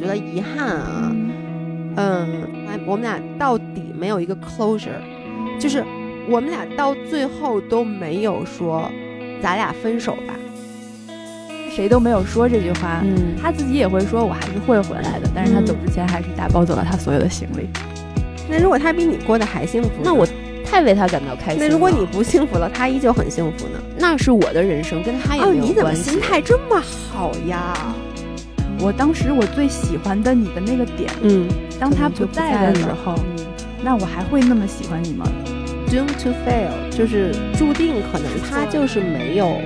觉得遗憾啊，嗯，我们俩到底没有一个 closure，就是我们俩到最后都没有说咱俩分手吧。谁都没有说这句话，嗯，他自己也会说，我还是会回来的。但是他走之前还是打包走了他所有的行李。那如果他比你过得还幸福，那我太为他感到开心。那如果你不幸福了，他依旧很幸福呢？那是我的人生，跟他也没有关系。你怎么心态这么好呀？我当时我最喜欢的你的那个点，嗯，当他不在的时候，那我还会那么喜欢你吗？Doomed to fail，就是注定可能他就是没有。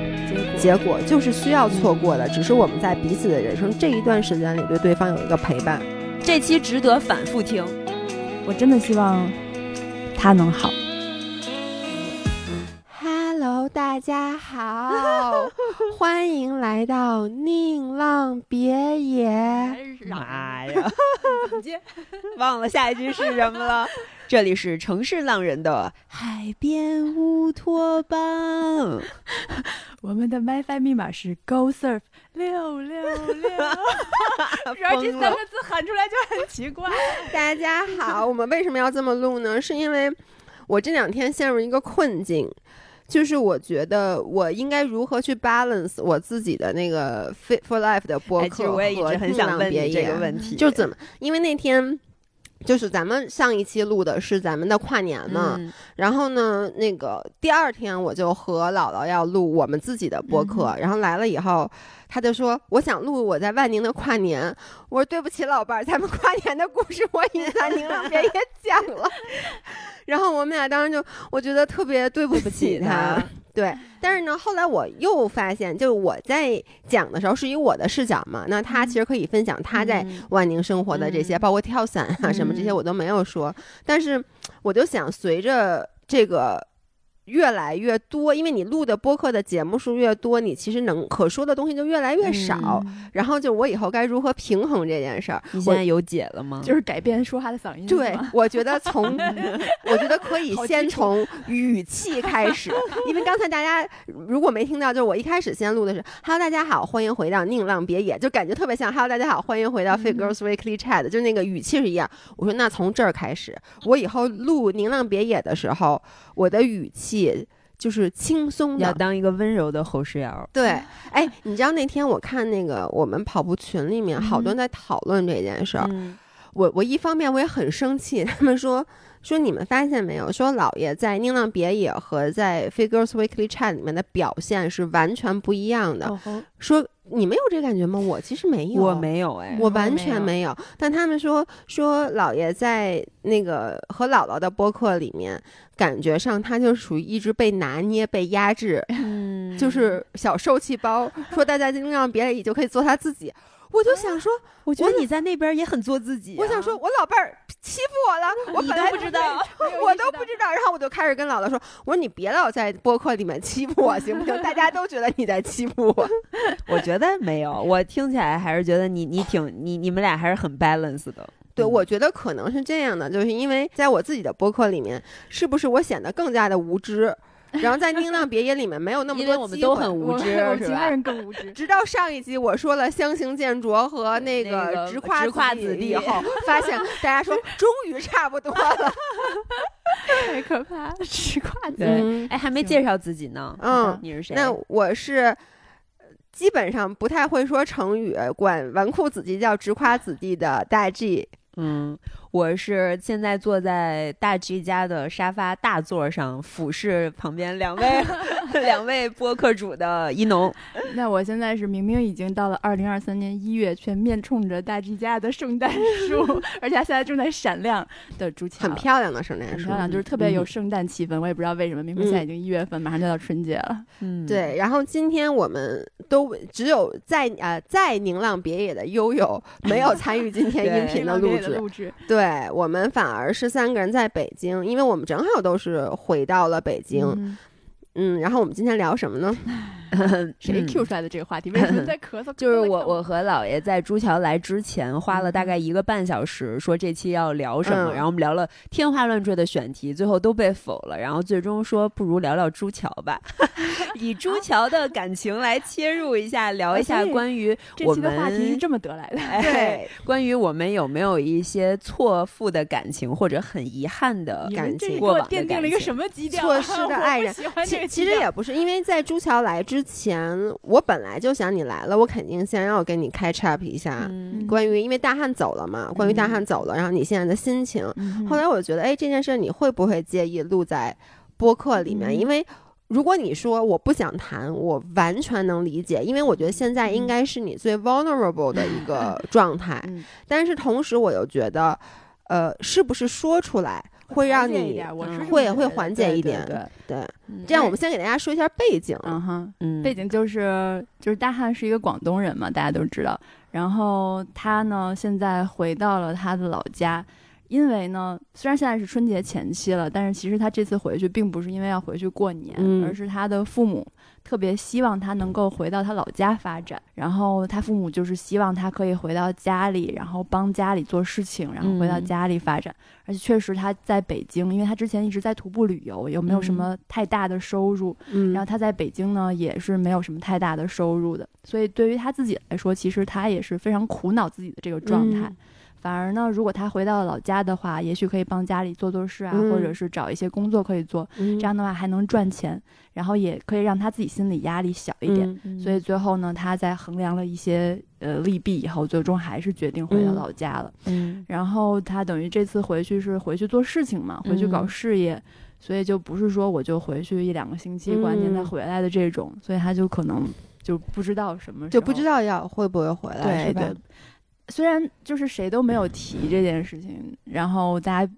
结果就是需要错过的，只是我们在彼此的人生这一段时间里对对方有一个陪伴。这期值得反复听，我真的希望他能好。大家好，欢迎来到宁浪别野。妈呀，忘了下一句是什么了？这里是城市浪人的海边乌托邦。我们的 WiFi 密码是 Go Surf 六六六，主要这三个字喊出来就很奇怪。大家好，我们为什么要这么录呢？是因为我这两天陷入一个困境，就是我觉得我应该如何去 balance 我自己的那个 Fit for Life 的播客和宁浪别野这个问题，就怎么？因为那天。就是咱们上一期录的是咱们的跨年嘛，然后呢，那个第二天我就和姥姥要录我们自己的播客，然后来了以后，他就说我想录我在万宁的跨年，我说对不起老伴儿，咱们跨年的故事我已经在宁浪别也讲了，然后我们俩当时就我觉得特别对不起他。对，但是呢，后来我又发现，就是我在讲的时候是以我的视角嘛，那他其实可以分享他在万宁生活的这些，包括跳伞啊什么这些，我都没有说。但是我就想，随着这个。越来越多，因为你录的播客的节目数越多，你其实能可说的东西就越来越少。然后就我以后该如何平衡这件事儿？你现在有解了吗？就是改变说话的嗓音。对，我觉得从，我觉得可以先从语气开始，因为刚才大家如果没听到，就是我一开始先录的是 “Hello，大家好，欢迎回到宁浪别野”，就感觉特别像 “Hello，大家好，欢迎回到 Fit Girls Weekly Chat”，就那个语气是一样。我说那从这儿开始，我以后录宁浪别野的时候，我的语气。就是轻松的，要当一个温柔的侯世瑶。对，哎，你知道那天我看那个我们跑步群里面好多人在讨论这件事儿，我我一方面我也很生气，他们说说你们发现没有，说老爷在宁浪别野和在 Figures Weekly Chat 里面的表现是完全不一样的，说。你们有这感觉吗？我其实没有，我没有哎，我完全没有。但他们说说姥爷在那个和姥姥的播客里面，感觉上他就属于一直被拿捏、被压制，嗯，就是小受气包。说大家尽量别理，就可以做他自己。我就想说，我觉得你在那边也很做自己。我想说，我老伴儿欺负我了，我本来不知道，我都不知道。然后我就开始跟姥姥说：“我说你别老在播客里面欺负我，行不行？大家都觉得你在欺负我。”我觉得没有，我听起来还是觉得你你挺你你们俩还是很 balance 的。对，我觉得可能是这样的，就是因为在我自己的播客里面，是不是我显得更加的无知？然后在《宁浪别野》里面没有那么多，因为我们都很无知，其他人更无知。直到上一集我说了相形见拙和那个直夸子弟以后，发现大家说 终于差不多了，太可怕！直夸子弟，哎，还没介绍自己呢。嗯，你是谁？那我是基本上不太会说成语，管纨绔子弟叫直夸子弟的大 G。嗯。我是现在坐在大 G 家的沙发大座上，俯视旁边两位 两位播客主的一农。那我现在是明明已经到了二零二三年一月，却面冲着大 G 家的圣诞树，而且它现在正在闪亮的竹墙，很漂亮的圣诞树，很漂亮，就是特别有圣诞气氛。我也不知道为什么，明明现在已经一月份，马上就到春节了。嗯，对。然后今天我们都只有在呃在宁浪别野的悠悠没有参与今天音频的 录制，录制。对对我们反。而是三个人在北京，因为我们正好都是回到了北京。然后我们今天聊什么呢？谁嗯 Q 出来的这个话题？为什么在咳嗽？就是我，我和姥爷在朱桥来之前花了大概一个半小时，说这期要聊什么，嗯然后我们聊了天花乱坠的选题，最后都被否了，然后最终说不如聊聊朱桥吧，以朱桥的感情来切入一下，聊一下关于我这期的话题是这么得来的。哎，关于我们有没有一些错付的感情或者很遗憾的感情过往的奠定了一个什么基调？错失的爱人我其其实也不是，因为在朱桥来之前，我本来就想你来了，我肯定先要跟你开 chat 一下，嗯关于因为大汉走了嘛，关于大汉走了，然后你现在的心情。嗯后来我就觉得，哎，这件事你会不会介意录在播客里面？嗯因为如果你说我不想谈，我完全能理解，因为我觉得现在应该是你最 vulnerable 的一个 状态。嗯但是同时，我又觉得，呃，是不是说出来会让你一点我是嗯这么会会缓解一点？对对对，嗯这样我们先给大家说一下背景。嗯哼，嗯背景就是就是大汉是一个广东人嘛，大家都知道。然后他呢，现在回到了他的老家，因为呢，虽然现在是春节前期了，但是其实他这次回去并不是因为要回去过年，嗯而是他的父母特别希望他能够回到他老家发展。然后他父母就是希望他可以回到家里，然后帮家里做事情，然后回到嗯家里发展。而且确实他在北京，因为他之前一直在徒步旅游，也没有什嗯么太大的收入，嗯然后他在北京呢，也是没有什么太大的收入的，所以对于他自己来说，其实他也是非常苦恼自己的这个状态。嗯反而呢，如果他回到老家的话，也许可以帮家里做做事啊，嗯或者是找一些工作可以做，嗯这样的话还能赚钱，然后也可以让他自己心理压力小一点。嗯所以最后呢，他在衡量了一些呃利弊以后，最终还是决定回到嗯老家了。嗯然后他等于这次回去是回去做事情嘛，回去搞嗯事业，所以就不是说我就回去一两个星期，过完年再嗯回来的这种，所以他就可能就不知道什么就不知道要会不会回来，对对。虽然就是谁都没有提这件事情，然后大家。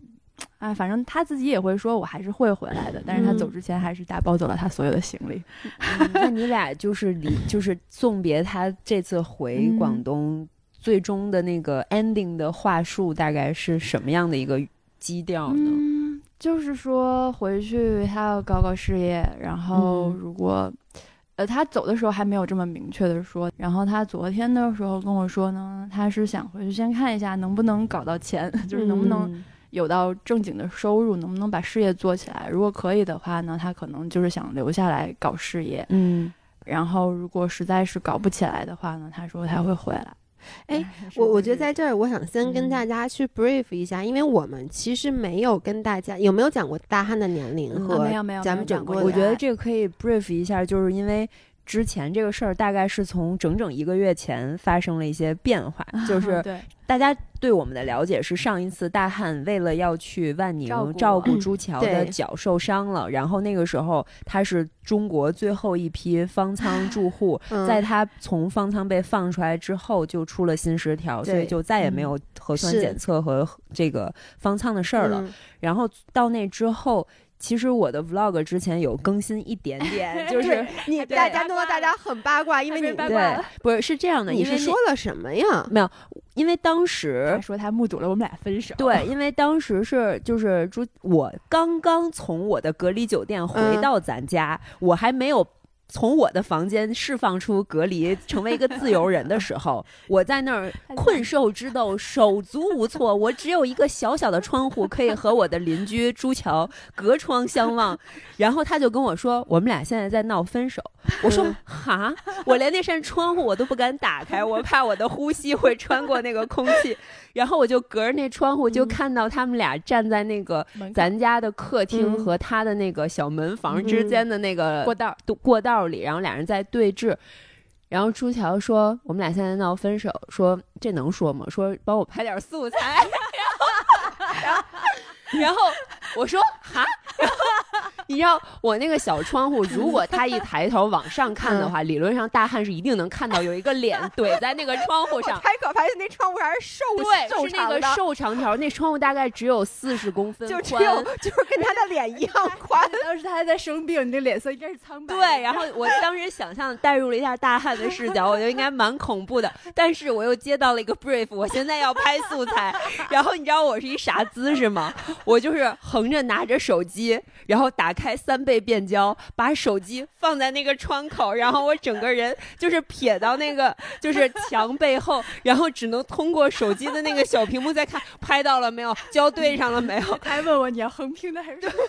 啊，反正他自己也会说，我还是会回来的。但是他嗯走之前还是打包走了他所有的行李。嗯那你俩就是离就是送别他这次回嗯广东，最终的那个 ending 的话术大概是什么样的一个基调呢？嗯，就是说回去他要搞搞事业，然后嗯如果，呃，他走的时候还没有这么明确的说，然后他昨天的时候跟我说呢，他是想回去先看一下能不能搞到钱，就是能不能嗯有到正经的收入，能不能把事业做起来。如果可以的话呢，他可能就是想留下来搞事业，嗯然后如果实在是搞不起来的话呢，他说他会回来。哎我我觉得在这儿，我想先跟嗯。大家去 brief 一下，因为我们其实没有跟大家有没有讲过大汉的年龄嗯和啊没有没有咱们整个的我觉得这个可以 brief 一下，就是因为之前这个事儿大概是从整整一个月前发生了一些变化，就 是，大家对我们的了解是上一次大汉为了要去万宁照顾朱桥的脚受伤了，然后那个时候他是中国最后一批方舱住户，嗯在他从方舱被放出来之后就出了新十条，所以就再也没有核酸检测和这个方舱的事儿了。嗯然后到那之后。其实我的 vlog 之前有更新一点点，就是你大家弄得大家很八卦，因为你对不是是这样的，你是说了什么呀？没有，因为当时他说他目睹了我们俩分手。对，因为当时是就是朱，我刚刚从我的隔离酒店回嗯到咱家，我还没有。从我的房间释放出隔离，成为一个自由人的时候，我在那儿困兽之斗，手足无措。我只有一个小小的窗户，可以和我的邻居朱桥隔窗相望。然后他就跟我说，我们俩现在在闹分手。我说嗯哈，我连那扇窗户我都不敢打开，我怕我的呼吸会穿过那个空气。然后我就隔着那窗户，就嗯看到他们俩站在那个咱家的客厅嗯和他的那个小门房之间的那个过道儿，过过道里，然后俩人在对峙。然后朱乔说：“我们俩现在闹分手，说这能说吗？说帮我拍点素材。然后，然后我说哈，你知道我那个小窗户，如果他一抬头往上看的话，理论上大汉是一定能看到有一个脸 怼在那个窗户上。太可怕！那窗户还是瘦对，瘦是那个，瘦长条，那窗户大概只有四十公分就只宽有就是跟他的脸一样 宽。当时他还在生病，你这脸色应该是苍白的。对，然后我当时想象带入了一下大汉的视角，我觉得应该蛮恐怖的。但是我又接到了一个 brief，我现在要拍素材。然后你知道我是一啥姿势吗？我就是横着拿着手机，然后打开三倍变焦，把手机放在那个窗口，然后我整个人就是撇到那个就是墙背后，然后只能通过手机的那个小屏幕在看拍到了没有，焦对上了没有。他 还问我你要横屏的还是竖屏？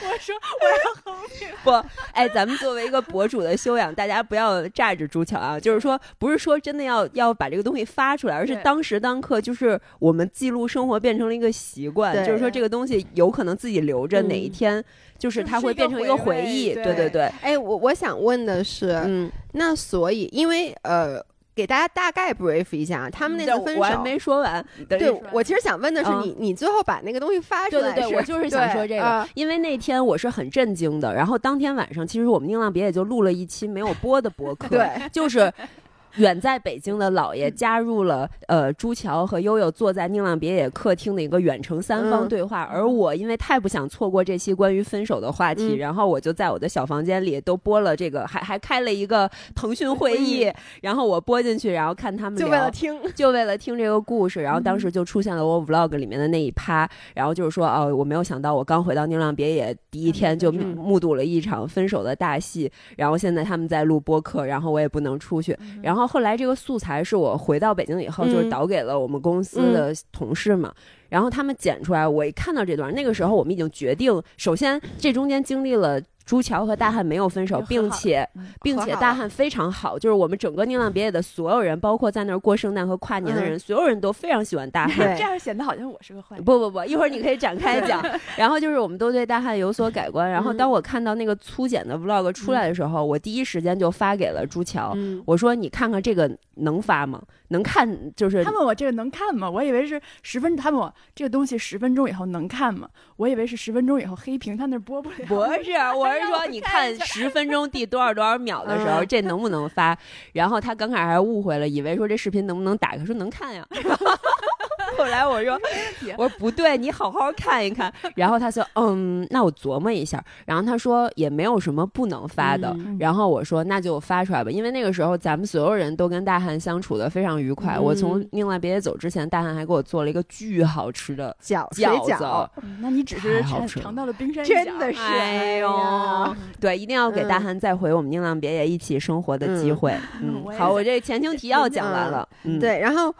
我说我要横屏。不，哎，咱们作为一个博主的修养，大家不要炸着朱桥啊。就是说，不是说真的要要把这个东西发出来，而是当时当刻，就是我们记录生活变成了一个习惯。就是说，这个东西有可能自己留着，哪一天就是它会变成一个回忆。对对对。哎，我我想问的是，嗯，那所以因为呃。给大家大概 brief 一下，他们那个分手我还没说完。对，我其实想问的是，你你最后把那个东西发出来，对对对，我就是想说这个，因为那天我是很震惊的。然后当天晚上，其实我们宁浪别也就录了一期没有播的博 客，对，就是。远在北京的姥爷加入了呃朱桥和悠悠坐在宁浪别野客厅的一个远程三方对话，而我因为太不想错过这期关于分手的话题，然后我就在我的小房间里都播了这个，还还开了一个腾讯会议，然后我播进去，然后看他们就为了听，就为了听这个故事，然后当时就出现了我 vlog 里面的那一趴，然后就是说哦，我没有想到我刚回到宁浪别野第一天就目睹了一场分手的大戏，然后现在他们在录播客，然后我也不能出去，然后。后来这个素材是我回到北京以后，就是导给了我们公司的同事嘛，然后他们剪出来，我一看到这段，那个时候我们已经决定，首先这中间经历了。朱桥和大汉没有分手，并且，并且大汉非常好，就是我们整个宁浪别野的所有人，包括在那儿过圣诞和跨年的人，所有人都非常喜欢大汉。这样显得好像我是个坏。不不不，一会儿你可以展开讲。然后就是我们都对大汉有所改观。然后当我看到那个粗剪的 vlog 出来的时候，我第一时间就发给了朱桥，我说你看看这个能发吗？能看就是他问我这个能看吗？我以为是十分，他问我这个东西十分钟以后能看吗？我以为是十分钟以后黑屏，他那播不了。不是，我是。说你看 十分钟第多少多少秒的时候，这能不能发？然后他刚开始还误会了，以为说这视频能不能打开，说能看呀。后来我说，我说不对，你好好看一看。然后他说，嗯，那我琢磨一下。然后他说也没有什么不能发的。然后我说那就发出来吧，因为那个时候咱们所有人都跟大汉相处的非常愉快。我从宁外别走之前，大汉还给我做了一个巨好吃的饺饺子。那你只是尝到了冰山真的是哎呦，对，一定要给大汉再回我们宁浪别野一起生活的机会。嗯，好，我这前情提要讲完了。对，然后。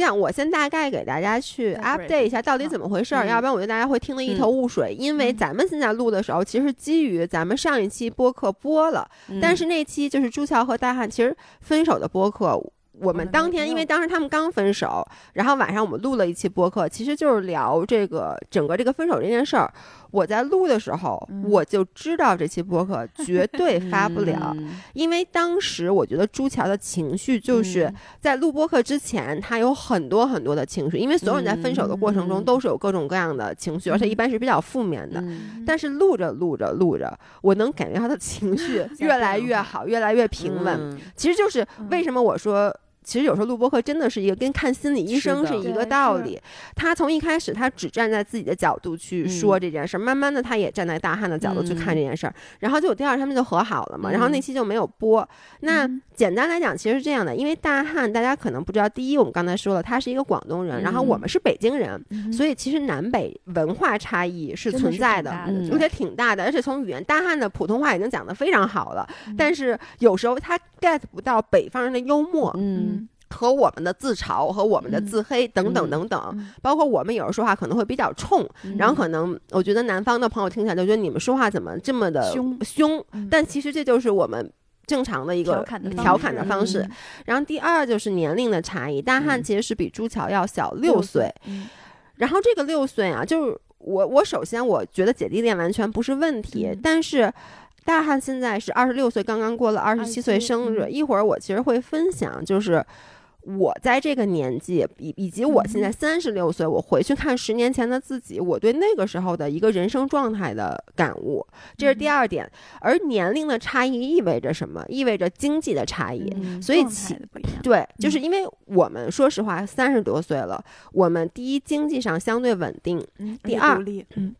这样，我先大概给大家去 update 一下到底怎么回事儿，要不然我觉得大家会听得一头雾水。因为咱们现在录的时候，其实基于咱们上一期播客播了，但是那期就是朱桥和大汉其实分手的播客。我们当天，因为当时他们刚分手，然后晚上我们录了一期播客，其实就是聊这个整个这个分手这件事儿。我在录的时候，我就知道这期播客 绝对发不了，因为当时我觉得朱桥的情绪就是在录播客之前，他有很多很多的情绪，因为所有人在分手的过程中都是有各种各样的情绪，而且一般是比较负面的。但是录着录着录着，我能感觉他的情绪 越来越好，越来越平稳。其实就是为什么我说。其实有时候录播课真的是一个跟看心理医生是一个道理。他从一开始他只站在自己的角度去说这件事儿，慢慢的他也站在大汉的角度去看这件事儿，然后就第二他们就和好了嘛。然后那期就没有播。那简单来讲，其实是这样的，因为大汉大家可能不知道，第一我们刚才说了，他是一个广东人，然后我们是北京人，所以其实南北文化差异是存在的，而且挺大的。而且从语言，大汉的普通话已经讲得非常好了，但是有时候他 get 不到北方人的幽默。嗯。和我们的自嘲和我们的自黑等等等等，包括我们有时候说话可能会比较冲，然后可能我觉得南方的朋友听起来就觉得你们说话怎么这么的凶凶，但其实这就是我们正常的一个调侃的方式。然后第二就是年龄的差异，大汉其实是比朱桥要小六岁，然后这个六岁啊，就是我我首先我觉得姐弟恋完全不是问题，但是。大汉现在是二十六岁，刚刚过了二十七岁生日。一会儿我其实会分享，就是我在这个年纪，以以及我现在三十六岁，我回去看十年前的自己，我对那个时候的一个人生状态的感悟，这是第二点。而年龄的差异意味着什么？意味着经济的差异。所以其对，就是因为我们说实话，三十多岁了，我们第一经济上相对稳定，第二嗯，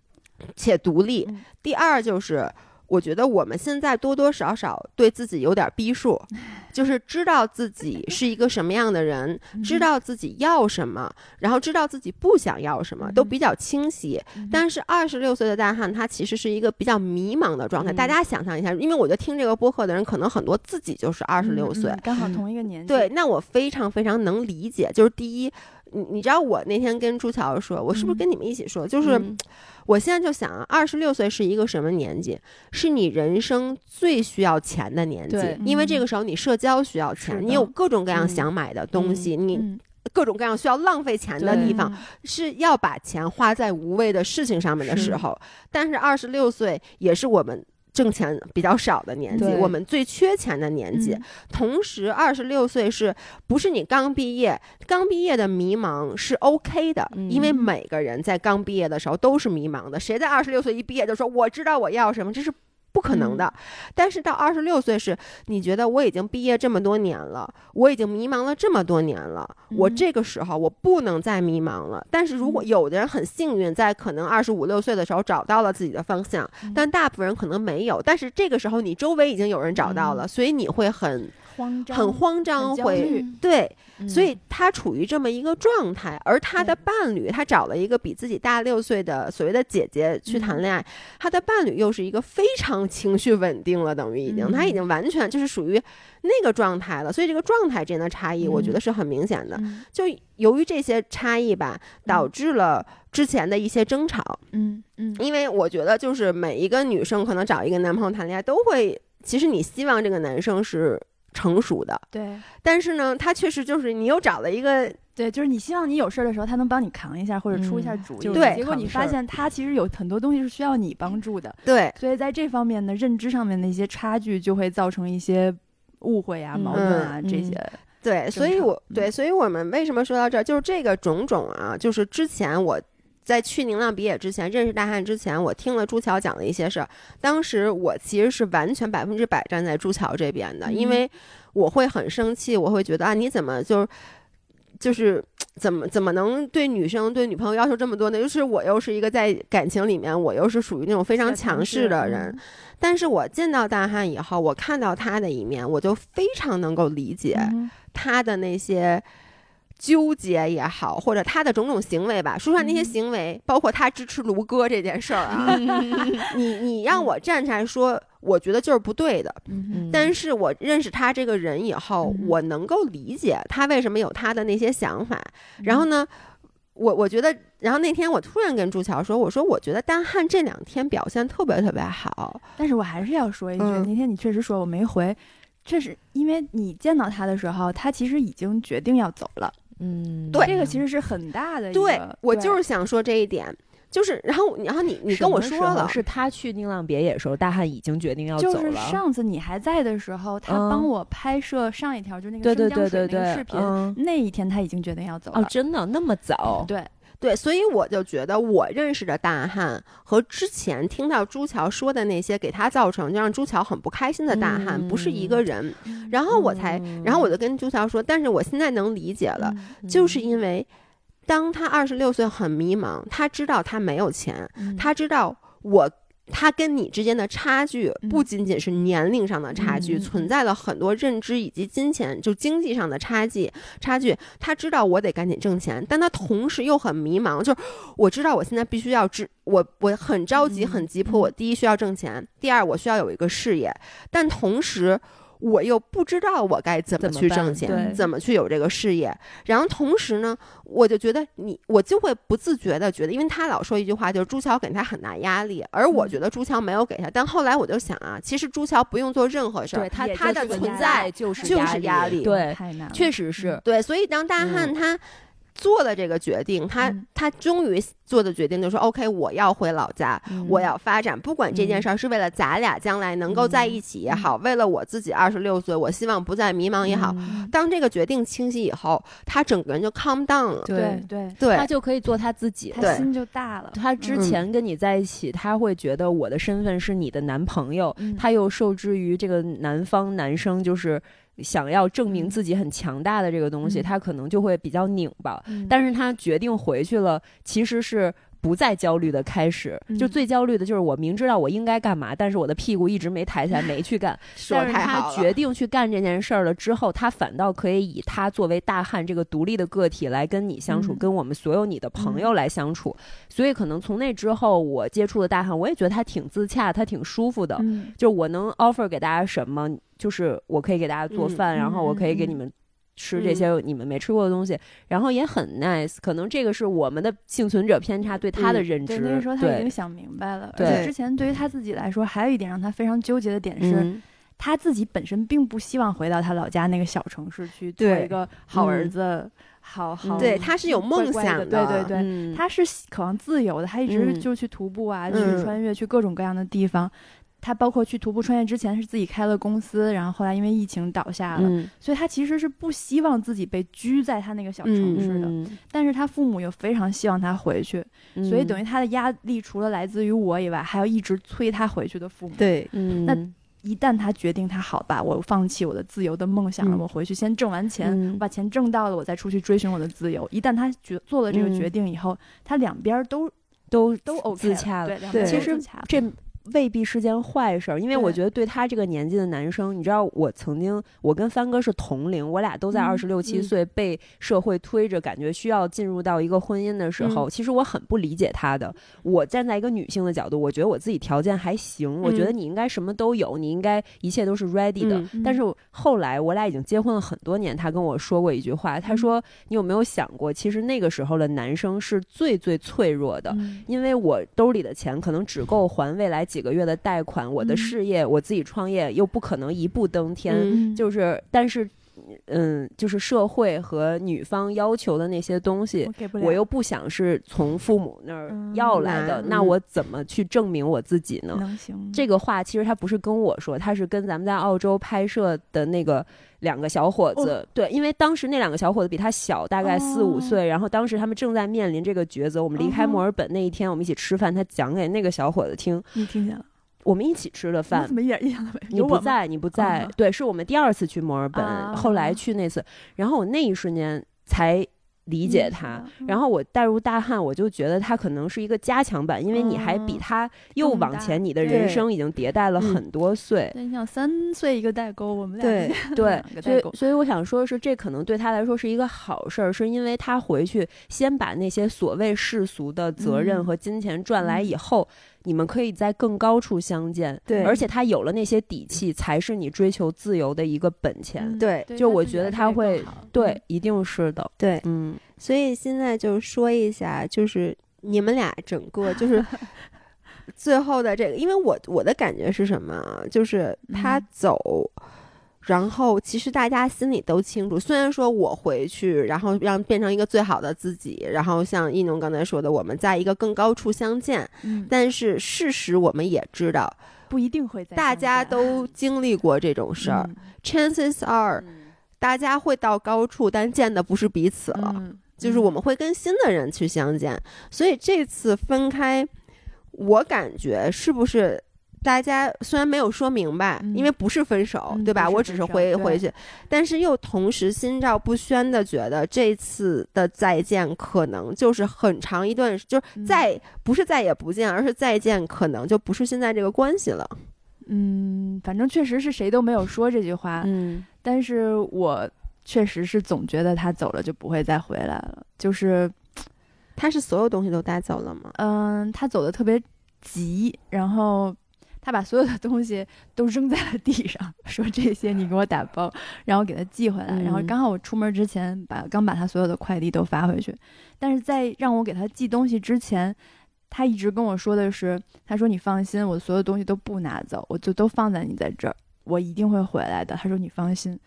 且独立。第二就是。我觉得我们现在多多少少对自己有点逼数，就是知道自己是一个什么样的人，知道自己要什么，然后知道自己不想要什么，都比较清晰。但是二十六岁的大汉，他其实是一个比较迷茫的状态。大家想象一下，因为我觉得听这个播客的人，可能很多自己就是二十六岁，刚好同一个年纪。对，那我非常非常能理解。就是第一，你你知道我那天跟朱乔说，我是不是跟你们一起说，就是。我现在就想啊，二十六岁是一个什么年纪？是你人生最需要钱的年纪，因为这个时候你社交需要钱，你有各种各样想买的东西，你各种各样需要浪费钱的地方，是要把钱花在无谓的事情上面的时候。但是二十六岁也是我们。挣钱比较少的年纪，我们最缺钱的年纪。同时，二十六岁是不是你刚毕业？刚毕业的迷茫是 OK 的，因为每个人在刚毕业的时候都是迷茫的。谁在二十六岁一毕业就说我知道我要什么？这是。不可能的，但是到二十六岁是，你觉得我已经毕业这么多年了，我已经迷茫了这么多年了，我这个时候我不能再迷茫了。但是如果有的人很幸运，在可能二十五六岁的时候找到了自己的方向，但大部分人可能没有。但是这个时候你周围已经有人找到了，所以你会很。很慌张，会对，所以他处于这么一个状态，而他的伴侣，他找了一个比自己大六岁的所谓的姐姐去谈恋爱，他的伴侣又是一个非常情绪稳定了，等于已经，他已经完全就是属于那个状态了，所以这个状态之间的差异，我觉得是很明显的。就由于这些差异吧，导致了之前的一些争吵。嗯嗯，因为我觉得就是每一个女生可能找一个男朋友谈恋爱，都会，其实你希望这个男生是。成熟的，对，但是呢，他确实就是你又找了一个，对，就是你希望你有事儿的时候，他能帮你扛一下或者出一下主意，对，结果你发现他其实有很多东西是需要你帮助的，对，所以在这方面的认知上面的一些差距，就会造成一些误会啊、矛盾啊这些，对，所以我对，所以我们为什么说到这儿，就是这个种种啊，就是之前我。在去宁浪比野之前，认识大汉之前，我听了朱桥讲的一些事儿。当时我其实是完全百分之百站在朱桥这边的，因为我会很生气，我会觉得啊，你怎么就就是怎么怎么能对女生对女朋友要求这么多呢？尤其是我又是一个在感情里面，我又是属于那种非常强势的人。但是我见到大汉以后，我看到他的一面，我就非常能够理解他的那些。纠结也好，或者他的种种行为吧，说出来那些行为，包括他支持卢哥这件事儿啊，你你让我站起来说，我觉得就是不对的。但是我认识他这个人以后，我能够理解他为什么有他的那些想法。然后呢，我我觉得，然后那天我突然跟朱乔说，我说我觉得大汉这两天表现特别特别好，但是我还是要说一句，那天你确实说我没回，确实因为你见到他的时候，他其实已经决定要走了。嗯，对，这个其实是很大的。对我就是想说这一点，就是然后然后你你跟我说了，是他去宁浪别野的时候，大汉已经决定要走了。就是上次你还在的时候，他帮我拍摄上一条，就那个生姜水那个视频，那一天他已经决定要走了。哦，真的那么早？对。对，所以我就觉得我认识的大汉和之前听到朱桥说的那些给他造成就让朱桥很不开心的大汉不是一个人，然后我才，然后我就跟朱桥说，但是我现在能理解了，就是因为当他二十六岁很迷茫，他知道他没有钱，他知道我。他跟你之间的差距不仅仅是年龄上的差距，存在了很多认知以及金钱就经济上的差距。差距，他知道我得赶紧挣钱，但他同时又很迷茫，就是我知道我现在必须要知我我很着急很急迫，我第一需要挣钱，第二我需要有一个事业，但同时。我又不知道我该怎么去挣钱，怎么去有这个事业。然后同时呢，我就觉得你，我就会不自觉的觉得，因为他老说一句话，就是朱桥给他很大压力，而我觉得朱桥没有给他。但后来我就想啊，其实朱桥不用做任何事儿，他他的存在就是就是压力，对，太难，确实是对。所以当大汉他。做了这个决定，他他终于做的决定就是说：“OK，我要回老家，我要发展。不管这件事儿是为了咱俩将来能够在一起也好，为了我自己二十六岁，我希望不再迷茫也好。当这个决定清晰以后，他整个人就 calm down 了。对对对，他就可以做他自己，他心就大了。他之前跟你在一起，他会觉得我的身份是你的男朋友，他又受制于这个男方男生就是。”想要证明自己很强大的这个东西，他可能就会比较拧巴。但是他决定回去了，其实是不再焦虑的开始。就最焦虑的就是我明知道我应该干嘛，但是我的屁股一直没抬起来，没去干。但是他决定去干这件事儿了之后，他反倒可以以他作为大汉这个独立的个体来跟你相处，跟我们所有你的朋友来相处。所以可能从那之后，我接触的大汉，我也觉得他挺自洽，他挺舒服的。就我能 offer 给大家什么，就是我可以给大家做饭，然后我可以给你们。吃这些你们没吃过的东西，然后也很 nice。可能这个是我们的幸存者偏差对他的认知。对，那个时候他已经想明白了。对，之前对于他自己来说，还有一点让他非常纠结的点是，他自己本身并不希望回到他老家那个小城市去做一个好儿子，好好。对，他是有梦想的。对对对，他是渴望自由的。他一直就去徒步啊，去穿越，去各种各样的地方。他包括去徒步穿越之前是自己开了公司，然后后来因为疫情倒下了，所以他其实是不希望自己被拘在他那个小城市的。但是他父母又非常希望他回去，所以等于他的压力除了来自于我以外，还要一直催他回去的父母。对，那一旦他决定他好吧，我放弃我的自由的梦想了，我回去先挣完钱，我把钱挣到了，我再出去追寻我的自由。一旦他决做了这个决定以后，他两边都都都 OK 自洽了。对，其实这。未必是件坏事儿，因为我觉得对他这个年纪的男生，你知道，我曾经我跟帆哥是同龄，我俩都在二十六七岁被社会推着，感觉需要进入到一个婚姻的时候，其实我很不理解他的。我站在一个女性的角度，我觉得我自己条件还行，我觉得你应该什么都有，你应该一切都是 ready 的。但是后来我俩已经结婚了很多年，他跟我说过一句话，他说：“你有没有想过，其实那个时候的男生是最最脆弱的，因为我兜里的钱可能只够还未来几。”个月的贷款，我的事业，我自己创业又不可能一步登天，就是，但是，嗯，就是社会和女方要求的那些东西，我又不想是从父母那儿要来的，那我怎么去证明我自己呢？这个话其实他不是跟我说，他是跟咱们在澳洲拍摄的那个两个小伙子，对，因为当时那两个小伙子比他小大概四五岁，然后当时他们正在面临这个抉择。我们离开墨尔本那一天，我们一起吃饭，他讲给那个小伙子听，你听见了。我们一起吃的饭，怎么一点印象都没有？你不在，你不在。对，是我们第二次去墨尔本，后来去那次，然后我那一瞬间才理解他。然后我带入大汉，我就觉得他可能是一个加强版，因为你还比他又往前，你的人生已经迭代了很多岁。那你想三岁一个代沟，我们俩对对，所以所以我想说的是，这可能对他来说是一个好事儿，是因为他回去先把那些所谓世俗的责任和金钱赚来以后。你们可以在更高处相见，对，而且他有了那些底气，才是你追求自由的一个本钱，对。就我觉得他会，对，一定是的，对，嗯。所以现在就说一下，就是你们俩整个 就是最后的这个，因为我我的感觉是什么？就是他走。然后，其实大家心里都清楚。虽然说我回去，然后让变成一个最好的自己，然后像一农刚才说的，我们在一个更高处相见。嗯。但是事实我们也知道，不一定会在。大家都经历过这种事儿，chances are，大家会到高处，但见的不是彼此了，就是我们会跟新的人去相见。所以这次分开，我感觉是不是？大家虽然没有说明白，因为不是分手，对吧？我只是回回去，但是又同时心照不宣的觉得这次的再见可能就是很长一段，就是再不是再也不见，而是再见可能就不是现在这个关系了。嗯，反正确实是谁都没有说这句话。嗯，但是我确实是总觉得他走了就不会再回来了。就是他是所有东西都带走了吗？嗯，他走的特别急，然后。他把所有的东西都扔在了地上，说：“这些你给我打包，然后给他寄回来。”然后刚好我出门之前把刚把他所有的快递都发回去，但是在让我给他寄东西之前，他一直跟我说的是：“他说你放心，我所有东西都不拿走，我就都放在你在这儿，我一定会回来的。”他说：“你放心。”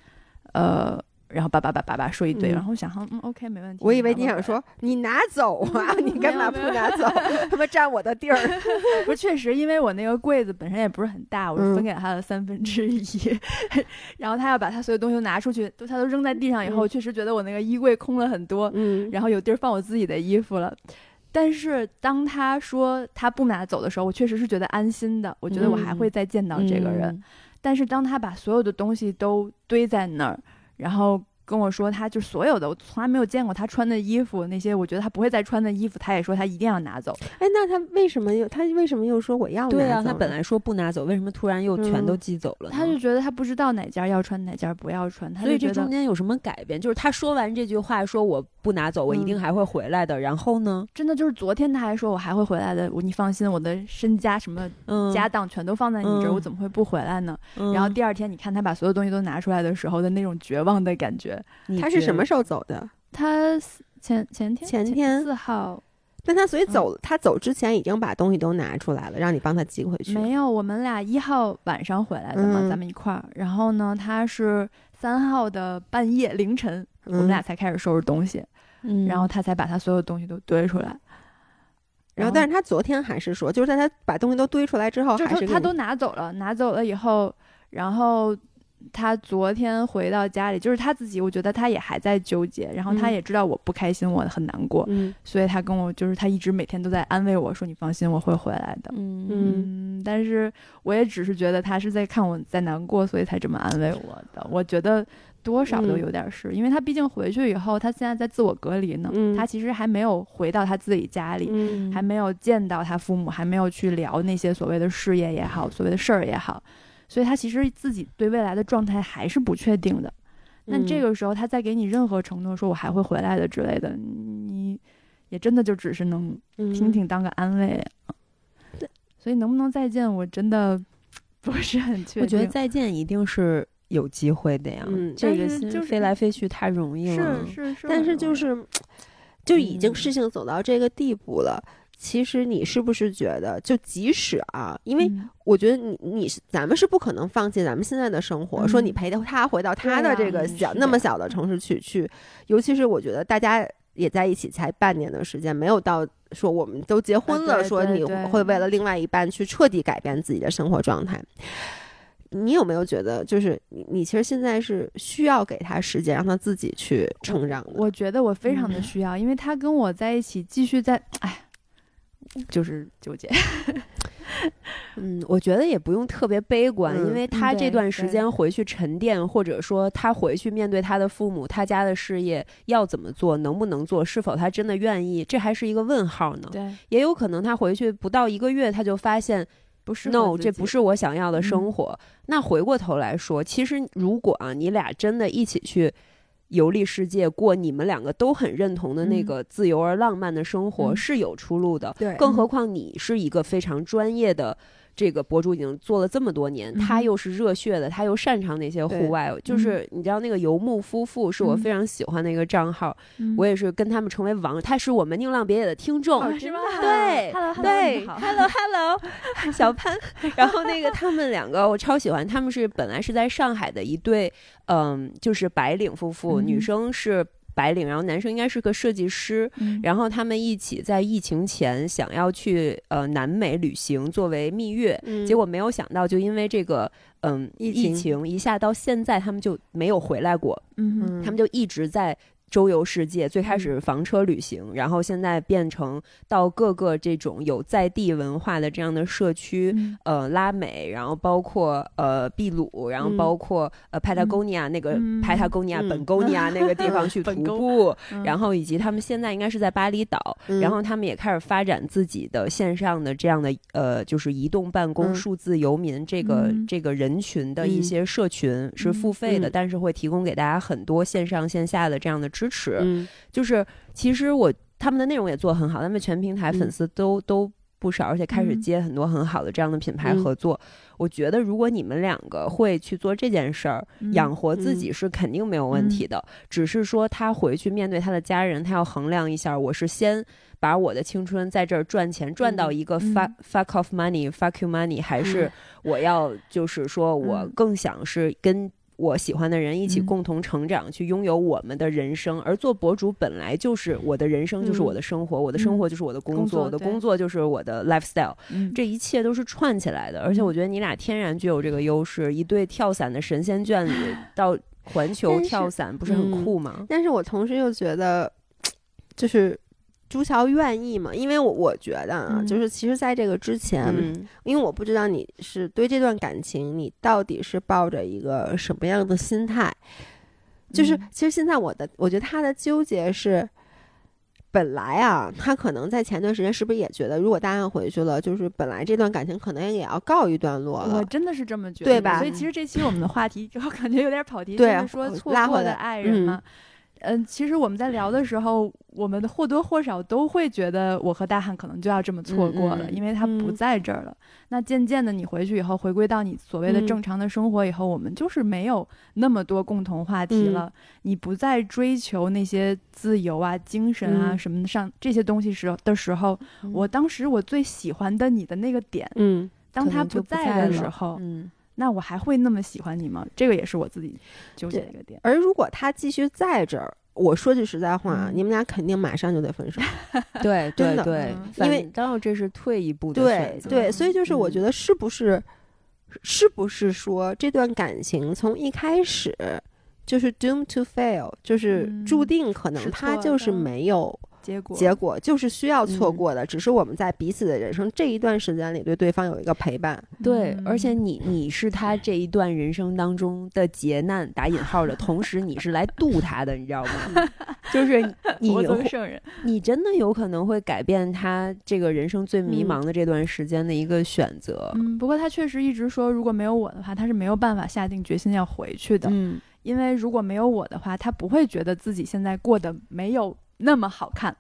呃。然后叭叭叭叭叭说一堆，然后想哈嗯 OK 没问题。我以为你想说你拿走啊，你干嘛不拿走？他妈占我的地儿。不是确实，因为我那个柜子本身也不是很大，我是分给他的三分之一。然后他要把他所有东西都拿出去，都他都扔在地上以后，确实觉得我那个衣柜空了很多，嗯，然后有地儿放我自己的衣服了。但是当他说他不拿走的时候，我确实是觉得安心的，我觉得我还会再见到这个人。但是当他把所有的东西都堆在那儿。然后跟我说，他就所有的我从来没有见过他穿的衣服，那些我觉得他不会再穿的衣服，他也说他一定要拿走。哎，那他为什么又他为什么又说我要？对啊，他本来说不拿走，为什么突然又全都寄走了？他就觉得他不知道哪件要穿，哪件不要穿。所以这中间有什么改变？就是他说完这句话，说我不拿走，我一定还会回来的。然后呢？真的就是昨天他还说我还会回来的，你放心，我的身家什么家当全都放在你这儿，我怎么会不回来呢？然后第二天你看他把所有东西都拿出来的时候的那种绝望的感觉，他是什么？时候走的？他前前天前天四号，但他所以走，他走之前已经把东西都拿出来了，让你帮他寄回去。没有，我们俩一号晚上回来的嘛，咱们一块儿。然后呢，他是三号的半夜凌晨，我们俩才开始收拾东西，嗯，然后他才把他所有东西都堆出来。然后，但是他昨天还是说，就是在他把东西都堆出来之后，还是他都拿走了，拿走了以后，然后。他昨天回到家里，就是他自己，我觉得他也还在纠结，然后他也知道我不开心，我很难过，嗯，所以他跟我就是他一直每天都在安慰我说：“你放心，我会回来的。”嗯嗯，但是我也只是觉得他是在看我在难过，所以才这么安慰我的。我觉得多少都有点是因为他毕竟回去以后，他现在在自我隔离呢，他其实还没有回到他自己家里，还没有见到他父母，还没有去聊那些所谓的事业也好，所谓的事儿也好。所以他其实自己对未来的状态还是不确定的，那这个时候他再给你任何承诺，说我还会回来的之类的，你也真的就只是能听听当个安慰。对，所以能不能再见，我真的 不是很确定。我觉得再见一定是有机会的呀，这个心飞来飞去太容易了。是是是，但是就是就已经事情走到这个地步了。其实你是不是觉得，就即使啊，因为我觉得你你是咱们是不可能放弃咱们现在的生活，说你陪他回到他的这个小那么小的城市去去，尤其是我觉得大家也在一起才半年的时间，没有到说我们都结婚了，说你会为了另外一半去彻底改变自己的生活状态。你有没有觉得，就是你你其实现在是需要给他时间，让他自己去成长？我觉得我非常的需要，因为他跟我在一起继续在，哎。就是纠结，嗯，我觉得也不用特别悲观，因为他这段时间回去沉淀，或者说他回去面对他的父母，他家的事业要怎么做，能不能做，是否他真的愿意，这还是一个问号呢？对，也有可能他回去不到一个月，他就发现不是，no，这不是我想要的生活。那回过头来说，其实如果啊，你俩真的一起去。游历世界，过你们两个都很认同的那个自由而浪漫的生活是有出路的。对，更何况你是一个非常专业的。这个博主已经做了这么多年，他又是热血的，他又擅长那些户外，就是你知道那个游牧夫妇是我非常喜欢的一个账号，我也是跟他们成为网，他是我们宁浪别野的听众，是吗？对，Hello，对，Hello Hello，小潘，然后那个他们两个我超喜欢，他们是本来是在上海的一对，嗯，就是白领夫妇，女生是。白领，然后男生应该是个设计师，然后他们一起在疫情前想要去呃南美旅行，作为蜜月，结果没有想到，就因为这个嗯疫情一下到现在，他们就没有回来过，嗯，他们就一直在。周游世界，最开始房车旅行，然后现在变成到各个这种有在地文化的这样的社区，呃，拉美，然后包括呃秘鲁，然后包括呃派塔哥尼亚那个派塔哥尼亚本沟尼亚那个地方去 徒步，然后以及他们现在应该是在巴厘岛，然后他们也开始发展自己的线上的这样的呃，就是移动办公、数字游民这个这个人群的一些社群是付费的，但是会提供给大家很多线上线下的这样的。支持，就是其实我他们的内容也做很好，他们全平台粉丝都都不少，而且开始接很多很好的这样的品牌合作。我觉得如果你们两个会去做这件事儿，养活自己是肯定没有问题的。只是说他回去面对他的家人，他要衡量一下，我是先把我的青春在这儿赚钱赚到一个 fuck fuck off money fuck you money，还是我要就是说我更想是跟。我喜欢的人一起共同成长，去拥有我们的人生。而做博主本来就是我的人生，就是我的生活，我的生活就是我的工作，我的工作就是我的 lifestyle。这一切都是串起来的。而且我觉得你俩天然具有这个优势，一对跳伞的神仙眷侣，到环球跳伞不是很酷吗？但是我同时又觉得，就是。朱桥愿意吗？因为我我觉得啊，就是其实在这个之前，因为我不知道你是对这段感情，你到底是抱着一个什么样的心态。就是嗯其实现在我的，我觉得他的纠结是。本来啊，他可能在前段时间是不是也觉得，如果大汉回去了，就是本来这段感情可能也要告一段落了。我真的是这么觉得，对吧所以其实这期我们的话题，我感觉有点跑题，对就是说错过的爱人嗯嘛。嗯，其实我们在聊的时候，我们或多或少都会觉得我和大汉可能就要这么错过了，嗯嗯因为他不嗯。在这儿了。那渐渐的，你回去以后，回归到你所谓的嗯。正常的生活以后，我们就是没有那么多共同话题嗯。了。你不再追求那些自由啊、精神啊嗯。什么的上这些东西时的时候，我当时我最喜欢的你的那个点，嗯，当他不在的时候，嗯那我还会那么喜欢你吗？这个也是我自己纠结的一个点。而如果他继续在这儿，我说句实在话，嗯你们俩肯定马上就得分手。对真的对因为倒这是退一步的对选择对，所以就是我嗯觉得是不是，是不是说这段感情从一开始就是 doomed to fail，就是嗯注定可能他就是没有结果结果，就是需要错嗯过的，只是我们在彼此的人生这一段时间里对对方有一个陪伴。对，而且嗯你你是他这一段人生当中的劫难打引号的，同时你是来渡他的，你知道吗？就是你你真的有可能会改变他这个人生最迷嗯茫的这段时间的一个选择。嗯，不过他确实一直说，如果没有我的话，他是没有办法下定决心要回去的，嗯因为如果没有我的话，他不会觉得自己现在过得没有那么好看。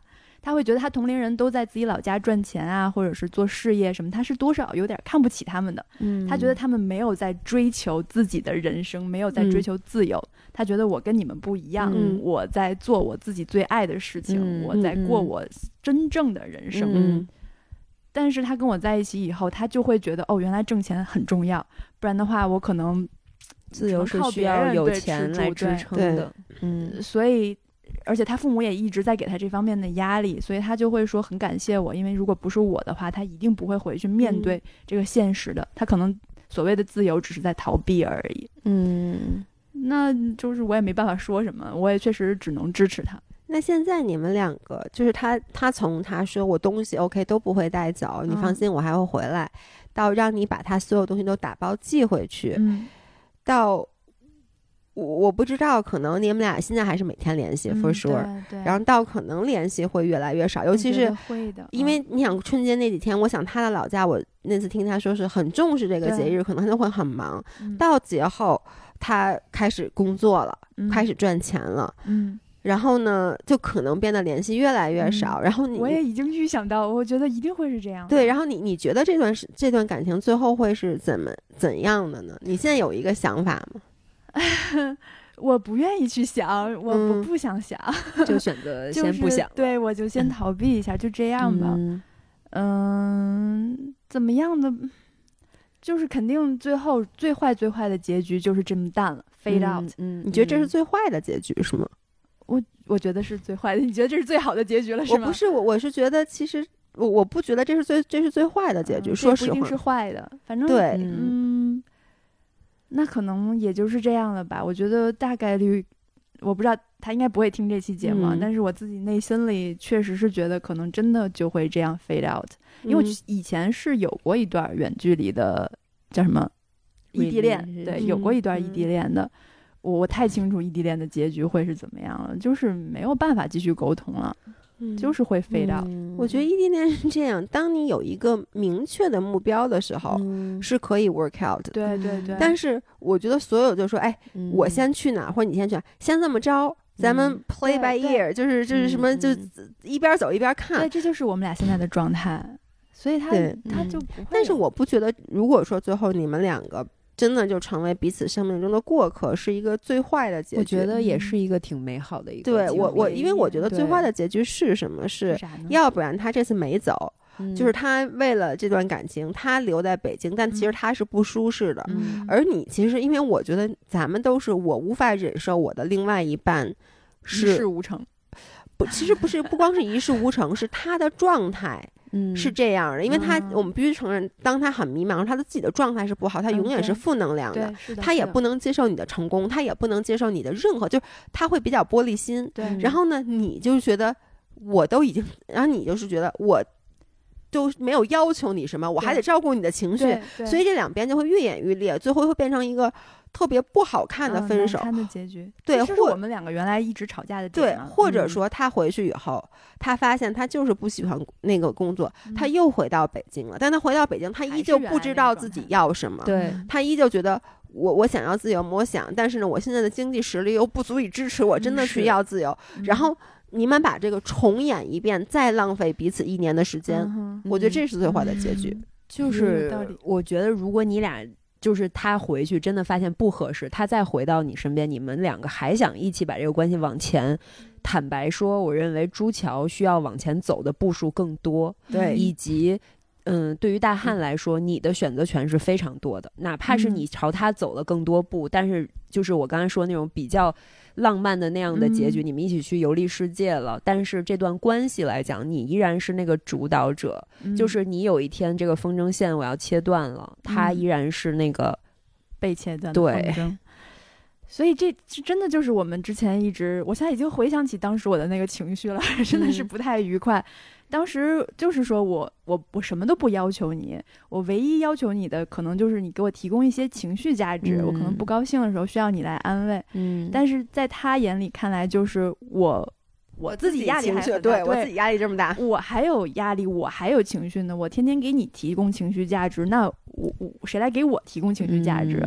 他会觉得他同龄人都在自己老家赚钱啊，或者是做事业什么，他是多少有点看不起他们的。嗯他觉得他们没有在追求自己的人生，没有在追嗯求自由。他觉得我跟你们不一样，嗯我在做我自己最爱的事情，嗯我在过我真正的人生。嗯但是他跟我在一起以后，他就会觉得哦，原来挣钱很重要，不然的话，我可能自由是需要有钱来支撑的。嗯所以，而且他父母也一直在给他这方面的压力，所以他就会说很感谢我，因为如果不是我的话，他一定不会回去面对这个现实的。他可能所谓的自由只是在逃避而已。嗯那就是我也没办法说什么，我也确实只能支持他。那现在你们两个，就是他，他从他说我东西 OK 都不会带走，你放嗯心，我还会回来，到让你把他所有东西都打包寄回去，嗯到我我不知道，可能你们俩现在还是每天联系、for 嗯 sure，然后到可能联系会越来越少，尤其是会的，因为你想春节那几天，我想他的老家，我那次听他说是很重视这个节日，可能他就会很忙。嗯到节后，他开始工作了，嗯开始赚钱了，嗯，然后呢，就可能变得联系越来越少。然后你我也已经预想到，我觉得一定会是这样。对，然后你你觉得这段是这段感情最后会是怎么怎样的呢？你现在有一个想法吗？我不愿意去想，我不嗯不想想，就 选择先不想了。对，我就先逃避一下，就这样吧。嗯嗯，怎么样的？就是肯定最后最坏最坏的结局就是这么淡了，fade out。嗯，你觉得这是嗯最坏的结局是吗？我我觉得是最坏的，你觉得这是最好的结局了，是吗？我不是我，我是觉得其实我我不觉得这是最这是最坏的结局。嗯说实话不一定是，坏的，反正对嗯嗯，那可能也就是这样了吧。我觉得大概率，我不知道他应该不会听这期节目，但是我自己内心里确实是觉得可能真的就会这样 fade out。因为以前是有过一段远距离的，叫什么异地恋，对，有过一段异嗯地恋的。我我太清楚异地恋的结局会是怎么样了，就是没有办法继续沟通了，嗯就是会 out。嗯我觉得异地恋是这样，当你有一个明确的目标的时候，嗯是可以 work out 的。对对对，但是我觉得所有就说，哎，我嗯先去哪儿，或者你先去哪儿，先这么着，咱们嗯 play by ear，就是就是什么，嗯就嗯一边走一边对，看。这就是我们俩现在的状态，所以他对他嗯就不会。但是我不觉得，如果说最后你们两个真的就成为彼此生命中的过客，是一个最坏的结局。我觉得也嗯是一个挺美好的一个对我我，因为我觉得最坏的结局是什么？是？要不然他这次没走，嗯就是他为了这段感情，他留在北京，但其实嗯他是不舒适的。嗯而你其实，因为我觉得咱们都是我无法忍受我的另外一半是一事无成。不，其实不是不光是一事无成，是他的状态嗯是这样的，因为他嗯我们必须承认，当他很迷茫，他的自己的状态是不好，他嗯永远是负能量的他也不能接受你的成功，他也不能接受你的任何，就是他会比较玻璃心。对，嗯然后呢，你就觉得我都已经，然后你就是觉得我都没有要求你什么，我还得照顾你的情绪，所以这两边就会愈演愈烈，最后会变成一个。特别不好看的分手，看的结局，对，或我们两个原来一直吵架的对，或者说他回去以后，他发现他就是不喜欢那个工作，他又回到北京了。但他回到北京，他依旧不知道自己要什么，对。他依旧觉得我我想要自由，我想，但是呢，我现在的经济实力又不足以支持我真的去要自由。然后你们把这个重演一遍，再浪费彼此一年的时间，我觉得这是最坏的结局。就是我觉得，如果你俩。就是他回去真的发现不合适，他再回到你身边，你们两个还想一起把这个关系往前。坦白说，我认为朱桥需要往前走的步数更多，对，以及，嗯，对于大汉来说，你的选择权是非常多的，哪怕是你朝他走了更多步，但是就是我刚才说那种比较。浪漫的那样的结局，你们一起去游历世界了。但是这段关系来讲，你依然是那个主导者，就是你有一天这个风筝线我要切断了，他依然是那个被切断的风筝。所以这真的就是我们之前一直，我现在已经回想起当时我的那个情绪了，真的是不太愉快。当时就是说我我我什么都不要求你，我唯一要求你的可能就是你给我提供一些情绪价值，我可能不高兴的时候需要你来安慰。嗯，但是在他眼里看来就是我我自己压力还很大，对我自己压力这么大，我还有压力，我还有情绪呢。我天天给你提供情绪价值，那我我谁来给我提供情绪价值？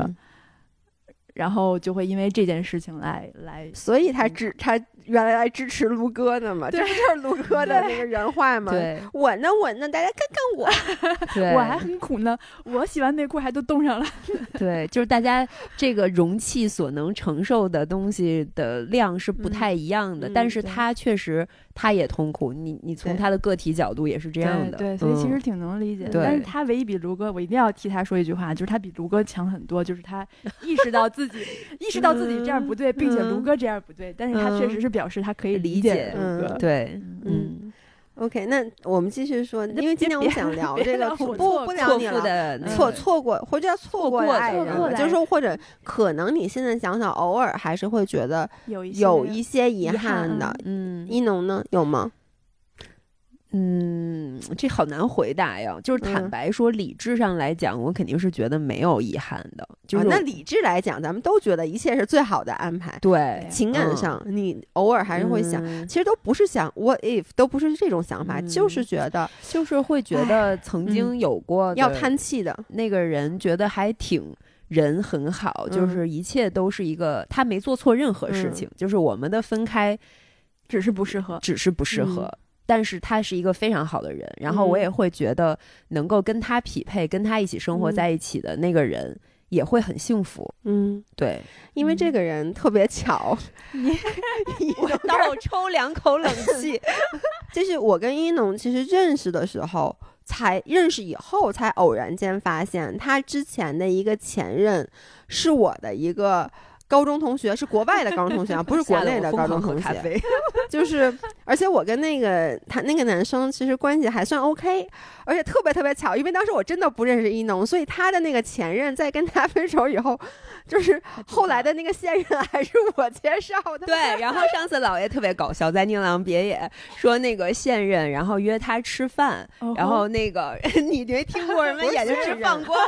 然后就会因为这件事情来来，所以他只他原来来支持卢哥的嘛，这不就是卢哥的那个原话吗？我呢我呢，大家看看我，我还很苦呢，我洗完内裤还都冻上了。对，就是大家这个容器所能承受的东西的量是不太一样的，但是他确实。他也痛苦，你你从他的个体角度也是这样的，对，所以其实挺能理解的。但是他唯一比卢哥，我一定要替他说一句话，就是他比卢哥强很多，就是他意识到自己 意识到自己这样不对，并且卢哥这样不对，但是他确实是表示他可以理解卢哥，对，嗯。OK，那我们继续说，因为今天我们想 聊这个不不聊你了，错错过或者叫错过爱人，就是说或者可能你现在想想，偶尔还是会觉得有有一些遗憾的。嗯，一农呢，有吗？嗯，这好难回答呀。就是坦白说，理智上来讲，我肯定是觉得没有遗憾的。就是那理智来讲，咱们都觉得一切是最好的安排。对，情感上你偶尔还是会想，其实都不是想 what if，都不是这种想法，就是觉得，就是会觉得曾经有过要叹气的那个人，觉得还挺人很好，就是一切都是一个他没做错任何事情，就是我们的分开只是不适合，只是不适合。但是他是一个非常好的人，然后我也会觉得能够跟他匹配、跟他一起生活在一起的那个人也会很幸福。嗯，对，因为这个人特别巧，你 我倒抽两口冷气。就是我跟一农其实认识的时候，才认识以后才偶然间发现，他之前的一个前任是我的一个。高中同学是国外的高中同学啊，不是国内的高中同学。就是，而且我跟那个他那个男生其实关系还算 OK，而且特别特别巧，因为当时我真的不认识一农，所以他的那个前任在跟他分手以后，就是后来的那个现任还是我介绍的。对，然后上次姥爷特别搞笑，在宁郎别野说那个现任，然后约他吃饭，然后那个你没听过什么眼睛是放光，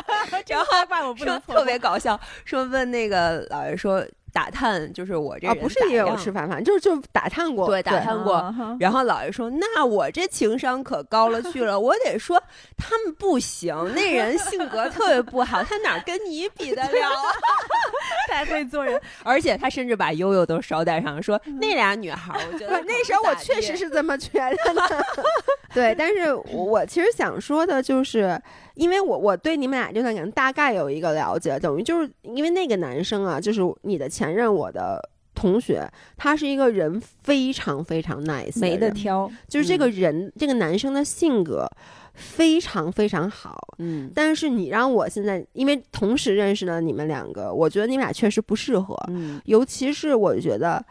然后说特别搞笑，说问那个姥爷说。说打探就是我这啊，不是也有吃饭饭，就是就打探过，对，打探过。然后姥爷说：“那我这情商可高了去了，我得说他们不行，那人性格特别不好，他哪跟你比得了？太会做人，而且他甚至把悠悠都捎带上，说那俩女孩，我觉得那时候我确实是这么觉得的。对，但是我其实想说的就是。”因为我我对你们俩这段感情大概有一个了解，等于就是因为那个男生啊，就是你的前任，我的同学，他是一个人非常非常 nice，没得挑，就是这个人这个男生的性格非常非常好，嗯，但是你让我现在因为同时认识了你们两个，我觉得你们俩确实不适合，嗯，尤其是我觉得。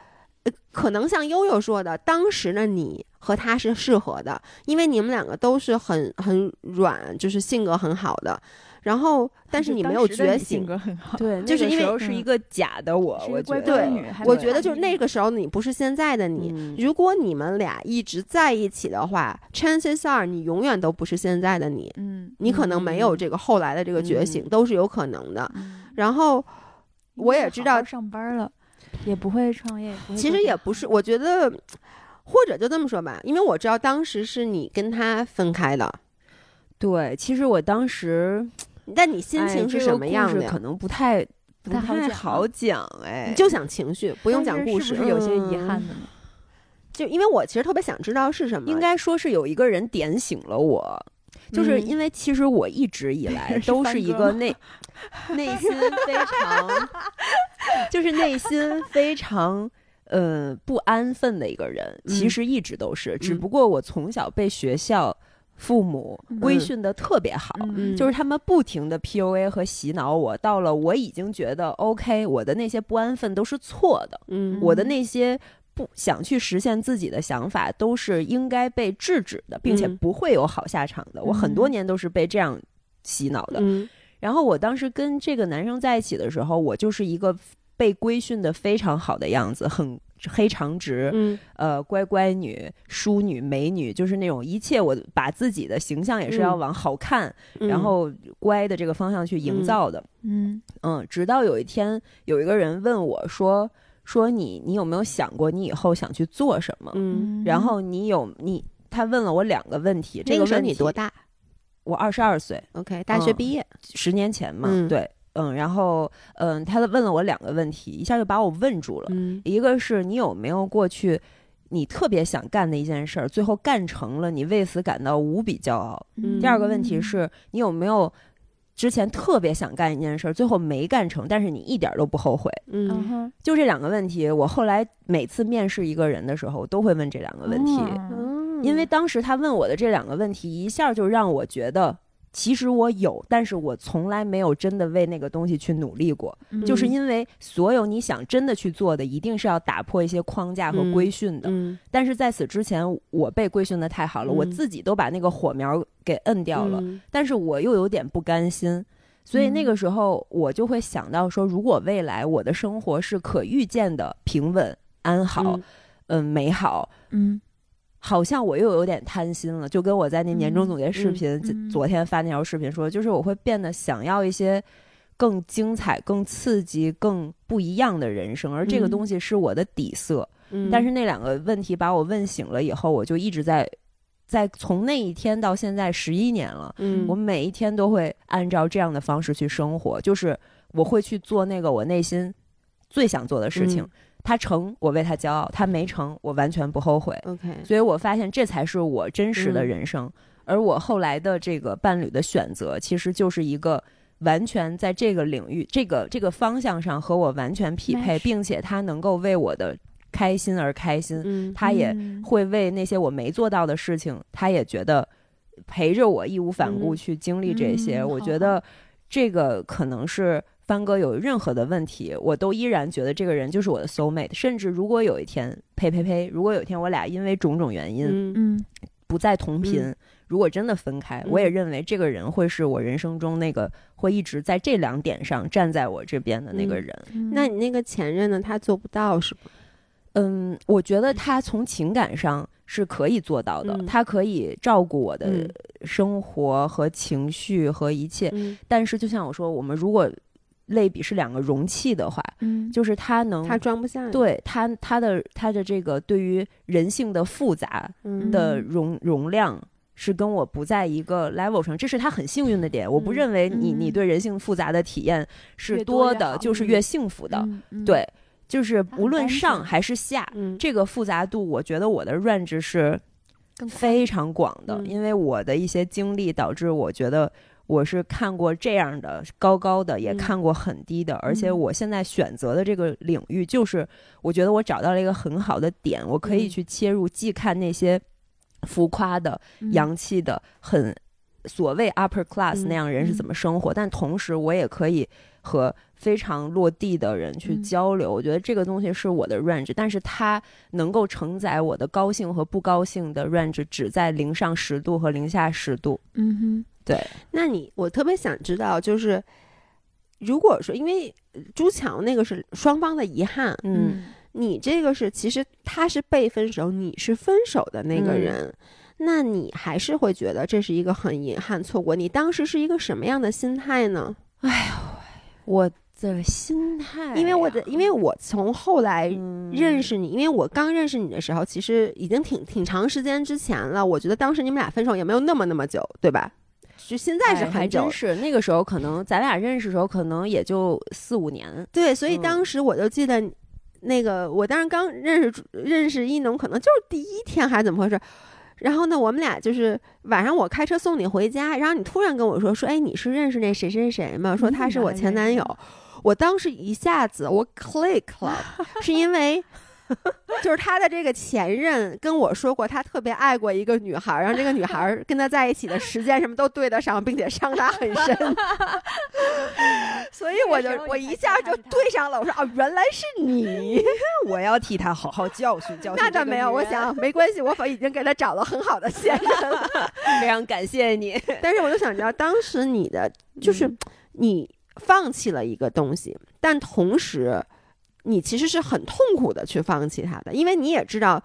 可能像悠悠说的，当时的你和他是适合的，因为你们两个都是很很软，就是性格很好的。然后但是你没有觉醒，性格很好，对，就是因为那个时候是一个假的我，我觉得对我觉得就是那个时候你不是现在的你。嗯如果你们俩一直在一起的话，chances are 你永远都不是现在的你，嗯，你可能没有这个后来的这个觉醒，嗯都是有可能的。嗯然后我也知道好好上班了，也不会创业，其实也不是，我觉得或者就这么说吧，因为我知道当时是你跟他分开的，对，其实我当时但你心哎情是什么样的可能不太不太好讲哎，你就想情绪，不用讲故事，是不是有些遗嗯憾的呢？就因为我其实特别想知道是什么，应该说是有一个人点醒了我。就是嗯因为其实我一直以来 都是一个内 内心非常，就是内心非常呃不安分的一个人。其嗯。实一直都是，只嗯。不过我从小被学校、父母规嗯训的特别好，嗯。就是他们不停的 PUA 和洗脑我，到了我已经觉得 OK，我的那些不安分都是错的，嗯。我的那些不想去实现自己的想法都是应该被制止的，并且嗯。不会有好下场的。我很多嗯。年都是被这样洗脑的。嗯。然后我当时跟这个男生在一起的时候，我就是一个被规训的非常好的样子，很黑长直，嗯。呃，乖乖女、淑女、美女，就是那种一切我把自己的形象也是要嗯。往好看，嗯。然后乖的这个方向去营嗯造的。嗯。嗯，直到有一天有一个人问我说：“说你你有没有想过你以后想去做什么？”嗯，然后你有你他问了我两个问题，这那个时候个问题你多大？我二十二岁，？OK，大学嗯毕业，十年前嘛，嗯。对，嗯，然后嗯，他问了我两个问题，一下就把我问住了。嗯一个是你有没有过去你特别想干的一件事儿，最后干成了，你为此感到无比骄傲？嗯第二个问题是你有没有之前特别想干一件事儿，最后没干成，但是你一点儿都不后悔？嗯就这两个问题，我后来每次面试一个人的时候，都会问这两个问题，因为当时他问我的这两个问题，一下就让我觉得。其实我有，但是我从来没有真的为那个东西去努力过，嗯。就是因为所有你想真的去做的，一定是要打破一些框架和嗯规训的。嗯。但是在此之前，我被规训的太好了，我嗯。自己都把那个火苗给摁掉了，嗯。但是我又有点不甘心，所以那个时候我就会想到说，如果未来我的生活是可预见的平稳安好，嗯。嗯美好，嗯好像我又有点贪心了，就跟我在那年终嗯总结视频、嗯。昨天发那条视频说，就是我会变得想要一些更精彩、更刺激、更不一样的人生，而这个嗯。东西是我的底色。嗯。但是那两个问题把我问醒了以后，我就一直在，在从那一天到现在十一年了，嗯。我每一天都会按照这样的方式去生活，就是我会去做那个我内心最想做的事情。嗯他成，我为他骄傲；他没成，我完全不后悔。OK 所以我发现这才是我真实的嗯。人生。而我后来的这个伴侣的选择，其实就是一个完全在这个领域、这个这个方向上和我完全匹配，并且他能够为我的开心而开心，嗯。他也嗯。会为那些我没做到的事情，他也觉得陪着我义无反顾嗯。去经历这些。我觉得这个可能是帆哥有任何的问题，我都依然觉得这个人就是我的 soul mate。甚至如果有一天，呸呸呸，如果有一天我俩因为种种原因嗯嗯不再同频，嗯如果真的分开，嗯我也认为这个人会是我人生中那个会一直在这两点上站在我这边的那个嗯人。嗯那你那个前任呢？他做不到是吗？嗯，我觉得他从情感上是可以做到的，嗯他可以照顾我的嗯生活和情绪和一切。嗯，但是，就像我说，我们如果类比是两个容器的话，嗯就是它能它装不下。对它它的它的这个对于人性的复杂嗯的嗯容容量。是跟我不在一个 level 上，这是他很幸运的点。我不嗯认为你你嗯对人性复杂的体验是越多越的，好就是嗯越幸福的。对，就是无论上还是下，嗯这个复杂度，我觉得我的 range 是非常广的，嗯因为我的一些经历导致我觉得我是看过这样的高高的，也嗯。看过很低的，而且嗯。我现在选择的这个领域，就是我觉得我找到了一个很好的点，我可以嗯。去切入，既看那些浮夸的、嗯。洋气的、很所谓 upper class 嗯那样人是怎么生活，但同时我也可以和非常落地的人去嗯。交流。我觉得这个东西是我的 range，但是它能够承载我的高兴和不高兴的 range 只在零上十度和零下十度。嗯哼，对，那你我特别想知道，就是如果说因为朱强那个是双方的遗憾，嗯，你这个是其实他是被分手，你是分手的那个嗯人。那你还是会觉得这是一个很遗憾错过？你当时是一个什么样的心态呢？哎呦我的心态呀，因为我的，因为我从后来嗯认识你，因为我刚认识你的时候，其实已经挺挺长时间之前了。我觉得当时你们俩分手也没有那么那么久，对吧？就现在是哎还很久真是那个时候，可能咱俩认识的时候，可能也就四五年。对，所以嗯当时我就记得，那个我当时刚认识认识一农，可能就是第一天还是怎么回事。然后呢，我们俩就是晚上我开车送你回家，然后你突然跟我说说，哎，你是认识那谁谁谁吗？说他是我前男友。我当时一下子我 click 了，是因为 就是他的这个前任跟我说过，他特别爱过一个女孩儿，然后这个女孩儿跟他在一起的时间什么都对得上，并且伤他很深。所以我就我一下就对上了，我说啊，原来是你。我要替他好好教训教训。那倒没有，我想没关系，我已经给他找了很好的现任了。非常感谢你。但是我就想知道，当时你的就是嗯你放弃了一个东西，但同时你其实是很痛苦的去放弃他的，因为你也知道。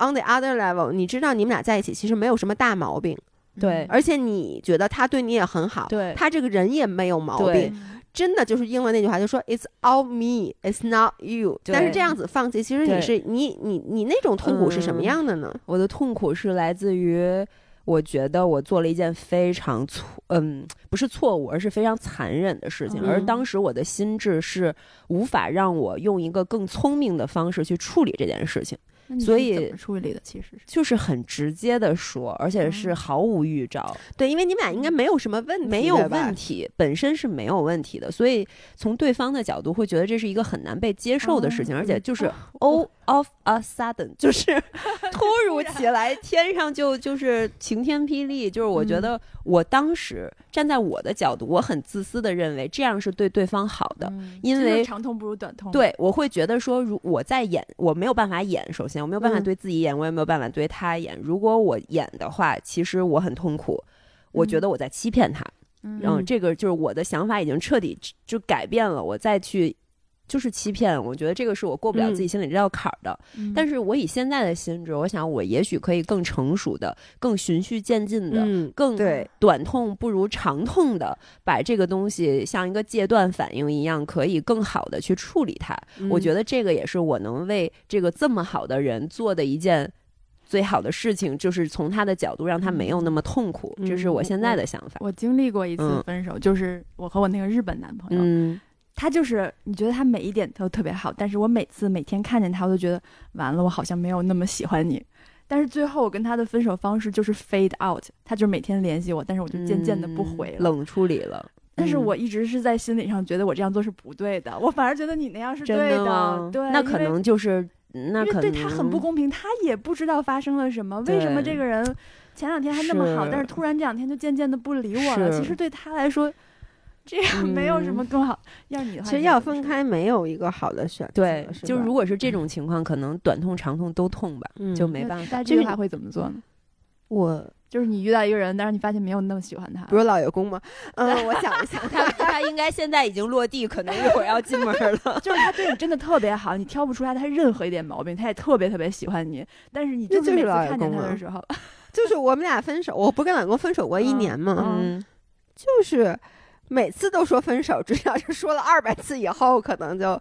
On the other level，你知道你们俩在一起其实没有什么大毛病，对而且你觉得他对你也很好，对他这个人也没有毛病，真的就是英文那句话，就说 "It's all me, it's not you"。但是这样子放弃，其实你是你你你那种痛苦是什么嗯样的呢？我的痛苦是来自于，我觉得我做了一件非常错，嗯，不是错误，而是非常残忍的事情。嗯而当时我的心智是无法让我用一个更聪明的方式去处理这件事情，所以怎么处理的？其实是就是很直接的说，而且是哦毫无预兆。对，因为你们俩应该没有什么问题，没有问题，本身是没有问题的，所以从对方的角度会觉得这是一个很难被接受的事情，哦而且就是哦 all of a sudden，就是 突如其来，天上就就是晴天霹雳，就是我觉嗯得我当时站在我的角度，我很自私的认为这样是对对方好的，因为长痛不如短痛。，对，我会觉得说，如我在演，我没有办法演。首先，我没有办法嗯对自己演，我也没有办法对他演。如果我演的话，其实我很痛苦，我觉嗯得我在欺骗他。嗯然后这个就是我的想法已经彻底就改变了，我再去就是欺骗，我觉得这个是我过不了嗯自己心里这道坎儿的。但是是我以现在的心智，我想我也许可以更成熟的、更循序渐进的、嗯，更对，短痛不如长痛的，把这个东西像一个戒断反应一样，可以更好的去处理它。我觉得得这个也是我能为这个这么好的人做的一件最好的事情，就是从他的角度让他没有那么痛苦。这是我现在的想法。我经历过一次嗯分手，就是我和我那个日本男朋友，嗯，他就是你觉得他每一点都特别好，但是我每次每天看见他，我都觉得完了，我好像没有那么喜欢你。但是最后我跟他的分手方式就是 fade out，他就每天联系我，但是我就渐渐的不回了。嗯冷处理了。但是嗯我一直是在心理上觉得我这样做是不对的，我反而觉得你那样是真对的？对，那可能就是那可能因为对他很不公平，他也不知道发生了什么，为什么这个人前两天还那么好，是但是突然这两天就渐渐的不理我了。其实对他来说，这样没有什么更好。要你的话，其实要分开没有一个好的选择，对，是就如果是这种情况，可能短痛长痛都痛吧，嗯就没办法。但这句话会怎么做呢？我就是你遇到一个人，但是你发现没有那么喜欢他，不是老爷公吗？嗯，我想一想，他他应该现在已经落地，可能一会儿要进门了。就是他对你真的特别好，你挑不出来他任何一点毛病，他也特别特别喜欢你，但是你那就是是每次老看见他的时候，就是我们俩分手，我不是跟老公分手过一嗯年吗？嗯，就是每次都说分手，至少是说了二百次以后，可能就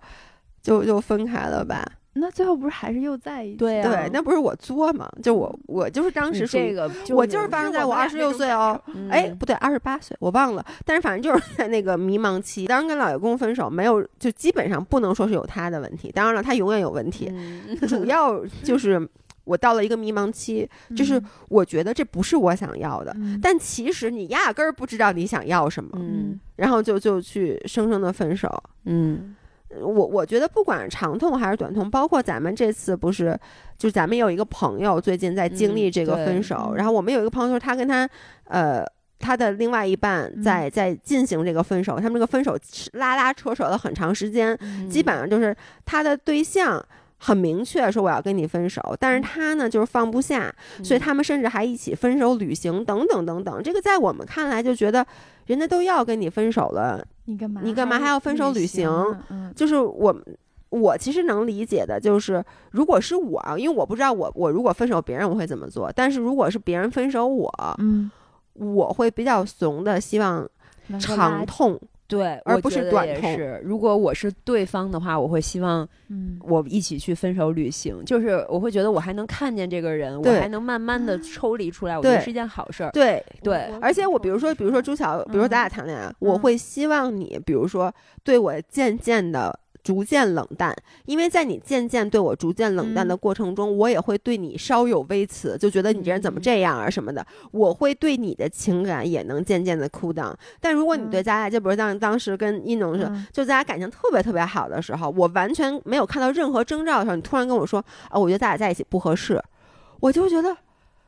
就就分开了吧。那最后不是还是又在一起？对啊对，那不是我作吗？就我我就是当时这个我就是发生在我二十六岁哦，嗯哎，不对，二十八岁，我忘了。但是反正就是在那个迷茫期，当时跟老爷公分手，没有就基本上不能说是有他的问题，当然了，他永远有问题，嗯主要就是我到了一个迷茫期，就是我觉得这不是我想要的，嗯，但其实你压根儿不知道你想要什么，嗯然后就就去生生的分手。嗯。我我觉得不管是长痛还是短痛，包括咱们这次不是，就咱们有一个朋友最近在经历嗯这个分手，嗯。然后我们有一个朋友，就是他跟他呃他的另外一半嗯。在在进行这个分手，他们这个分手拉拉扯扯了很长时间，嗯。基本上就是他的对象。很明确说我要跟你分手，但是他呢就是放不下，所以他们甚至还一起分手旅行等等等等。这个在我们看来就觉得，人家都要跟你分手了，你干嘛？你干嘛还要分手旅行？嗯，就是我我其实能理解的，就是如果是我，因为我不知道我我如果分手别人我会怎么做，但是如果是别人分手我，嗯，我会比较怂的，希望长痛。对，而不是短痛是。如果我是对方的话，我会希望嗯，我一起去分手旅行，就是我会觉得我还能看见这个人，我还能慢慢的抽离出来，我觉得是一件好事儿。对，对而且我比如说，比如说朱晓，比如说咱俩谈恋爱，我嗯会希望你，比如说对我渐渐的。逐渐冷淡，因为在你渐渐对我逐渐冷淡的嗯。过程中，我也会对你稍有微词，就觉得你这人怎么嗯。这样啊什么的，我会对你的情感也能渐渐的 cool down。但如果你对嗯。咱俩，就比如像当时跟一农是，嗯。就咱俩感情特别特别好的时候，我完全没有看到任何征兆的时候，你突然跟我说啊，我觉得咱俩在一起不合适，我就觉得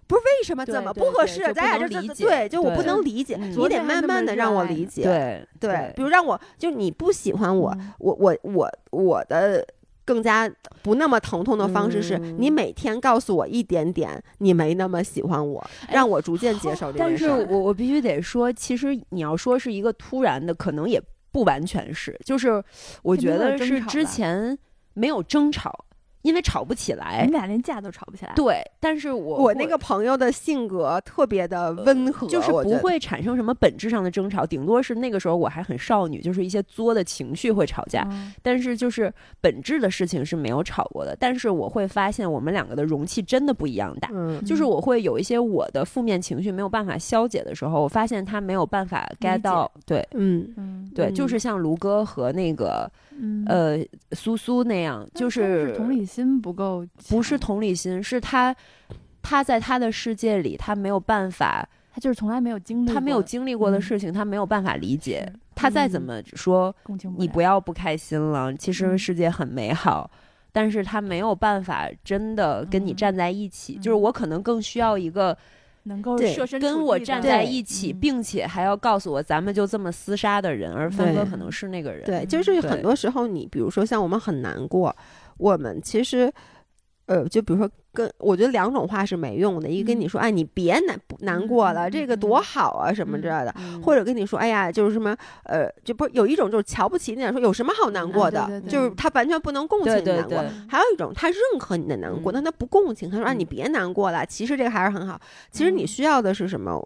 不是为什么对怎么不合适？咱俩就能理解这对，就我不能理解，嗯你得慢慢的让我理解。对对，比如让我就你不喜欢我，嗯我我我我的。更加不那么疼痛的方式是嗯你每天告诉我一点点你没那么喜欢我，让我逐渐接受这但是件事儿。我我必须得说，其实你要说是一个突然的，可能也不完全是，就是我觉得是之前没有争吵，因为吵不起你来们。俩连架都吵不起来。对，但是我我那个朋友的性格特别的温和，就是不会产生什么本质上的争吵，顶多是那个时候我还很少女，就是一些作的情绪会吵架，嗯但是就是本质的事情是没有吵过的。但是我会发现我们两个的容器真的不一样大。嗯就是我会有一些我的负面情绪没有办法消解的时候，我发现他没有办法 get 到，对嗯嗯对，嗯就是像卢哥和那个嗯，呃苏苏那样，就但是同理心不够，不是同理心，是他他在他的世界里，他没有办法，他就是从来没有经历，他没有经历过的嗯。事情，他没有办法理解。他再怎嗯么说，你不要不开心了，其实嗯。世界很美好。但是他没有办法真的跟你嗯。站在一起，就是嗯。我可能更需要一个能够对设身跟我站在一起，嗯并且还要告诉我咱们就这么厮杀的人，而峰哥对可能是那个人。对，嗯就是很多时候你比如说像我们很难过，我们其实。呃，就比如说跟我觉得两种话是没用的，一个跟你嗯说，哎，你别难不难过了，嗯这个嗯。多好啊，什么之类的，嗯。或者跟你说，哎呀，就是什么，呃，就不是有一种就是瞧不起你，说有什么好难过的，就是他完全不能共情你难过。还有一种，他认可你的难过，嗯。但他不共情，他说，啊，嗯。你别难过了，其实这个还是很好。其实你嗯。需要的是什么？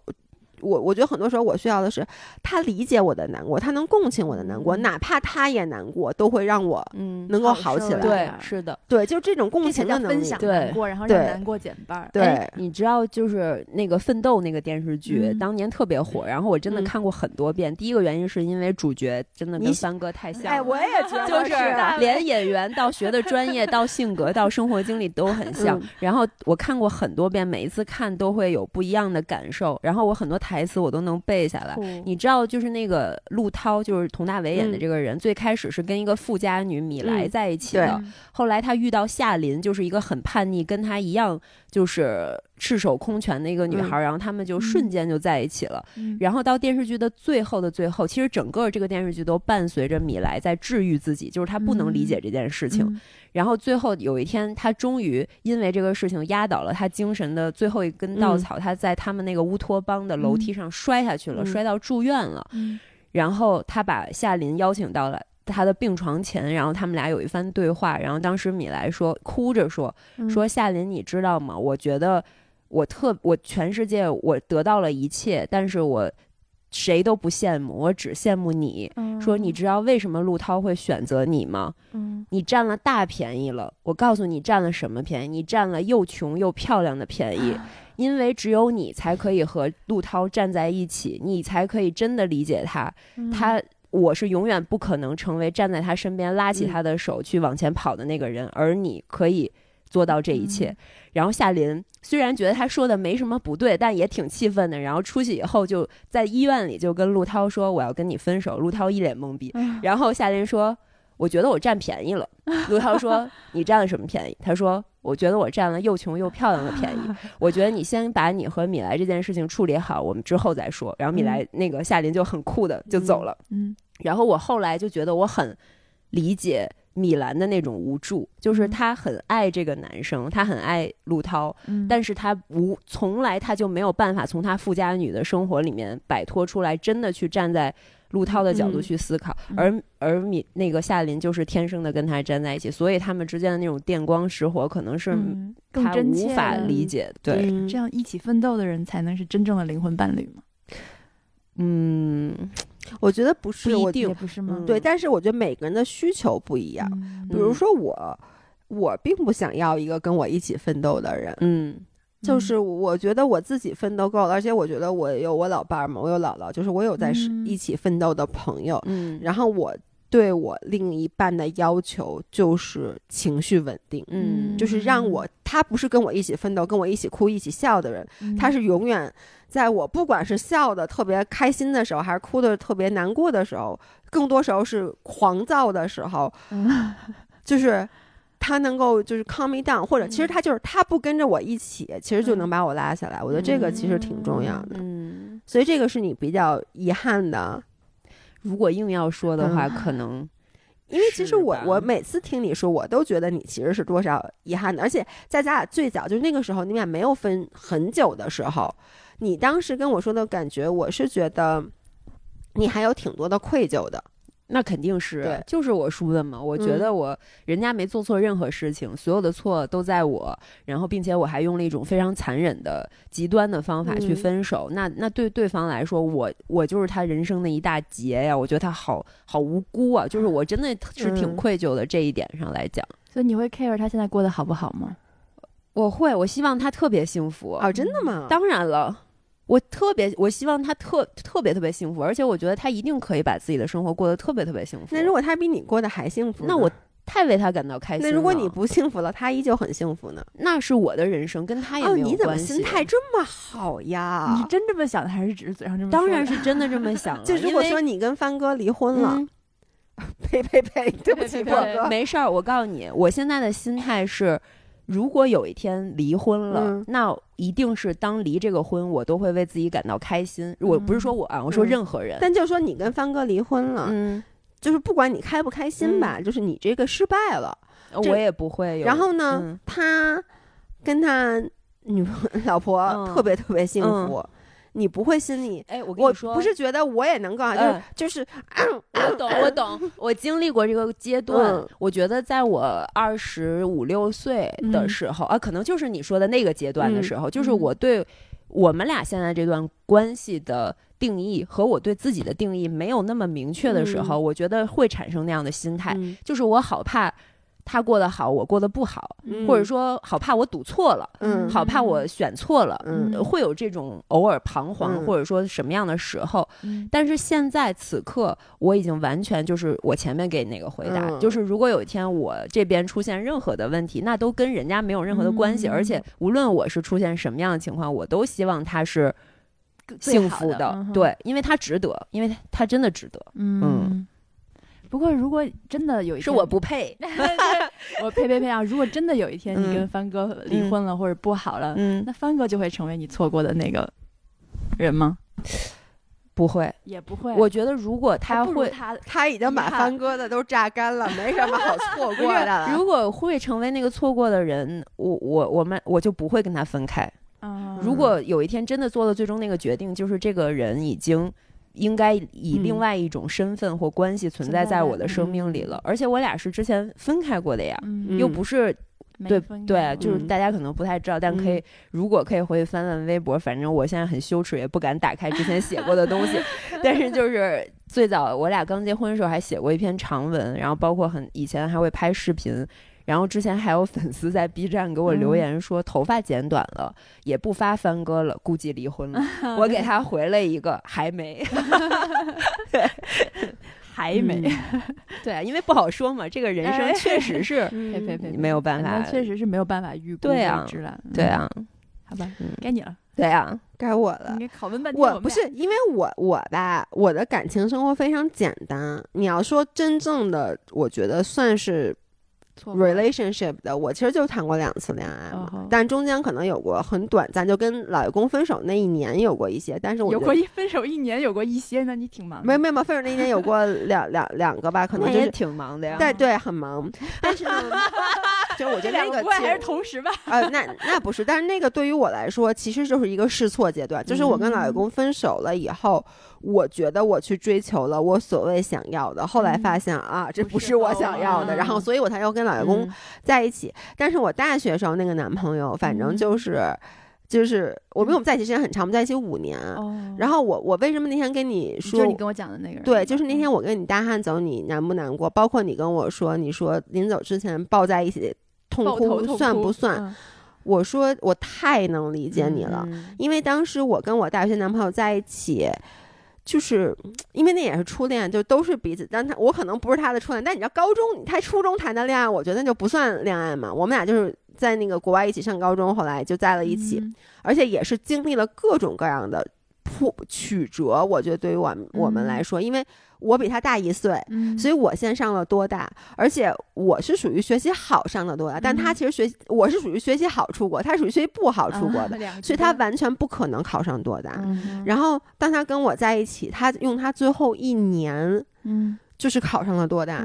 我我觉得很多时候我需要的是他理解我的难过，他能共情我的难过，嗯哪怕他也难过，都会让我嗯，能够好好起来。对，是的。对，就这种共情的能力。分享对难过，然后让难过减半儿。对哎，你知道，就是那个《奋斗》那个电视剧，嗯当年特别火，然后我真的嗯看过很多遍。第一个原因是因为主角真的跟三哥太像了，哎，我也觉得就是连演员到学的专业到性格到生活经历都很像。嗯然后我看过很多遍，每一次看都会有不一样的感受。然后我很多台词我都能背下来。你知道，就是那个陆涛，就是佟大为演的嗯这个人，最开始是跟一个富家女米莱嗯在一起对的。后来他遇到夏琳，就是一个很叛逆，跟他一样就是赤手空拳的一个女孩，然后他们就瞬间就在一起了。嗯然后到电视剧的最后的最后，其实整个这个电视剧都伴随着米莱在治愈自己，就是他不能理解这件事情。嗯然后最后有一天，他终于因为这个事情压倒了他精神的最后一根稻草，他在他们那个乌托邦的楼梯上摔下去了，嗯摔到住院了。嗯然后他把夏琳邀请到了。他的病床前，然后他们俩有一番对话。然后当时米莱说，哭着说：“嗯说夏琳，你知道吗？我觉得我特我全世界我得到了一切，但是我谁都不羡慕，我只羡慕你。嗯说你知道为什么陆涛会选择你吗？嗯你占了大便宜了。我告诉你占了什么便宜？你占了又穷又漂亮的便宜。因为只有你才可以和陆涛站在一起，你才可以真的理解他。嗯他我是永远不可能成为站在他身边拉起嗯他的手去往前跑的那个人，而你可以做到这一切。嗯然后夏琳虽然觉得他说的没什么不对，但也挺气愤的。然后出去以后就在医院里就跟陆涛说我要跟你分手，陆涛一脸懵逼。嗯然后夏琳说。我觉得我占便宜了，陆涛说：“你占了什么便宜？”他说：“我觉得我占了又穷又漂亮的便宜。我觉得你先把你和米莱这件事情处理好，我们之后再说。”然后米莱那个夏琳就很酷的就走了。嗯然后我后来就觉得我很理解米兰的那种无助，就是嗯。他很爱这个男生，他很爱陆涛，嗯。但是他无从来他就没有办法从他富家女的生活里面摆脱出来，真的去站在陆涛的角度嗯。去思考，嗯。而而米那个夏琳就是天生的跟他站在一起，所以他们之间的那种电光石火，可能是他无法理解的。对，嗯。这样一起奋斗的人才能是真正的灵魂伴侣嘛？嗯，我觉得不是，不一定不是吗嗯？对，但是我觉得每个人的需求不一样。嗯比如说我，我并不想要一个跟我一起奋斗的人，嗯就是我觉得我自己奋斗够了，而且我觉得我有我老伴儿嘛，我有姥姥，就是我有在一起奋斗的朋友。嗯，然后我对我另一半的要求就是情绪稳定，嗯就是让我他不是跟我一起奋斗、跟我一起哭、一起笑的人，嗯他是永远在我不管是笑的特别开心的时候，还是哭的特别难过的时候，更多时候是狂躁的时候，嗯。就是他能够就是 calm me down，或者其实嗯。他就是他不跟着我一起，其实就能把我拉下来。我觉得这个其实挺重要的，嗯，所以这个是你比较遗憾的。如果硬要说的话，嗯。可能 因为其实我我每次听你说，我都觉得你其实是多少遗憾的，而且在咱俩最早就是那个时候，你们俩没有分很久的时候，你当时跟我说的感觉，我是觉得你还有挺多的愧疚的。那肯定是对就是我输的嘛。我觉嗯得我人家没做错任何事情，所有的错都在我，然后并且我还用了一种非常残忍的、极端的方法去嗯分手。那那对对方来说，我我就是他人生的一大劫呀！我觉得他好好无辜啊，就是我真的是挺嗯愧疚的这一点上来讲。所以你会 care 他现在过得好不好吗？我会，我希望他特别幸福。哦，真的吗？当然了，我特别，我希望他特特别特别幸福，而且我觉得他一定可以把自己的生活过得特别特别幸福。那如果他比你过得还幸福，那我太为他感到开心了。那如果你不幸福了，他依旧很幸福呢？那是我的人生，跟他也哦，没有你怎么。心态这么好呀？你真这么想的，还是只是嘴上这么说？当然是真的这么想了。就如果说你跟帆哥离婚了，嗯 呸呸呸，对不起，呸呸波哥，没事儿，我告诉你，我现在的心态是。如果有一天离婚了，嗯那一定是当离这个婚，我都会为自己感到开心。我不是说我啊，我说嗯任何人。但就说你跟帆哥离婚了，嗯，就是不管你开不开心吧，就是你这个失败了。我也不会有。然后呢，嗯他跟他女朋老婆嗯特别特别幸福，你不会心里。哎，我跟你说，不是觉得我也能够啊，嗯就是就是，我懂，我懂，我经历过这个阶段。嗯。我觉得在我二十五六岁的时候、啊，可能就是你说的那个阶段的时候，就是我对我们俩现在这段关系的定义和我对自己的定义没有那么明确的时候，我觉得会产生那样的心态，嗯。就是我好怕他过得好，我过得不好，嗯或者说好怕我赌错了。嗯好怕我选错了，嗯呃会有这种偶尔彷徨，嗯或者说什么样的时候，嗯但是现在此刻，我已经完全就是我前面给那个回答，嗯就是如果有一天我这边出现任何的问题，那都跟人家没有任何的关系，嗯而且无论我是出现什么样的情况，我都希望他是幸福的对，因为他值得，因为他他真的值得，嗯。不过，如果真的有一天是我不配，我呸呸呸啊！如果真的有一天你嗯跟帆哥离婚了或者不好了，嗯，那帆哥就会成为你错过的那个人吗？不会，也不会，我觉得如果他会。他他已经把帆哥的都榨干了，没什么好错 过的了。如果会成为那个错过的人，我我我们我就不会跟他分开。嗯如果有一天真的做了最终那个决定，就是这个人已经应该以嗯。另外一种身份或关系存在在我的生命里了，而且我俩是之前分开过的呀，嗯。又不是对对，就是嗯。大家可能不太知道，但可以如果可以回去翻翻微博，反正我现在很羞耻，也不敢打开之前写过的东西，但是就是最早我俩刚结婚的时候还写过一篇长文，然后包括很以前还会拍视频。然后之前还有粉丝在 B 站给我留言说，头发剪短了，也不发帆哥了，估计离婚了。我给他回了一个还没 还没，对啊，因为不好说嘛，这个人生确实是没有办法，确实是没有办法预估对啊对，啊，好吧嗯，该你了，对啊，该我了你。拷问半天，们我不是因为我我吧，我的感情生活非常简单。你要说真正的，我觉得算是 relationship 的，我其实就谈过两次恋爱但中间可能有过很短暂，就跟老爷公分手那一年有过一些，但是我有过一分手一年，有过一些，那你挺忙的。没有没有没分手那一年有过两两两个吧，可能就是。挺忙的呀。对对，很忙，但是呢，就是我觉得那两个还是同时吧？呃，那那不是，但是那个对于我来说，其实就是一个试错阶段。就是我跟老爷公分手了以后，我觉得我去追求了我所谓想要的，后来发现啊，这不不是我想要的，然后所以我才又跟老爷公嗯在一起。但是我大学时候那个男朋友，反正嗯就是就是我们在一起时间很长，我们在一起五年。哦然后我我为什么那天跟你说就是你跟我讲的那个人，对，就是那嗯天我跟你大汉走，你难不难过？包括你跟我说，你说临走之前抱在一起痛哭抱头痛哭算不算？嗯我说我太能理解你了，嗯因为当时我跟我大学男朋友在一起，就是因为那也是初恋，就都是彼此。但他我可能不是他的初恋，但你知道高中他初中谈的恋爱，我觉得那就不算恋爱嘛。我们俩就是在那个国外一起上高中，后来就在了一起，嗯而且也是经历了各种各样的破曲折。我觉得对于我们我们嗯来说，因为我比他大一岁，嗯，所以我先上了多大，而且我是属于学习好上的多大，但他嗯。其实学习我是属于学习好出国，他属于学习不好出国的，所以他完全不可能考上多大。嗯然后当他跟我在一起，他用他最后一年嗯，就是考上了多大，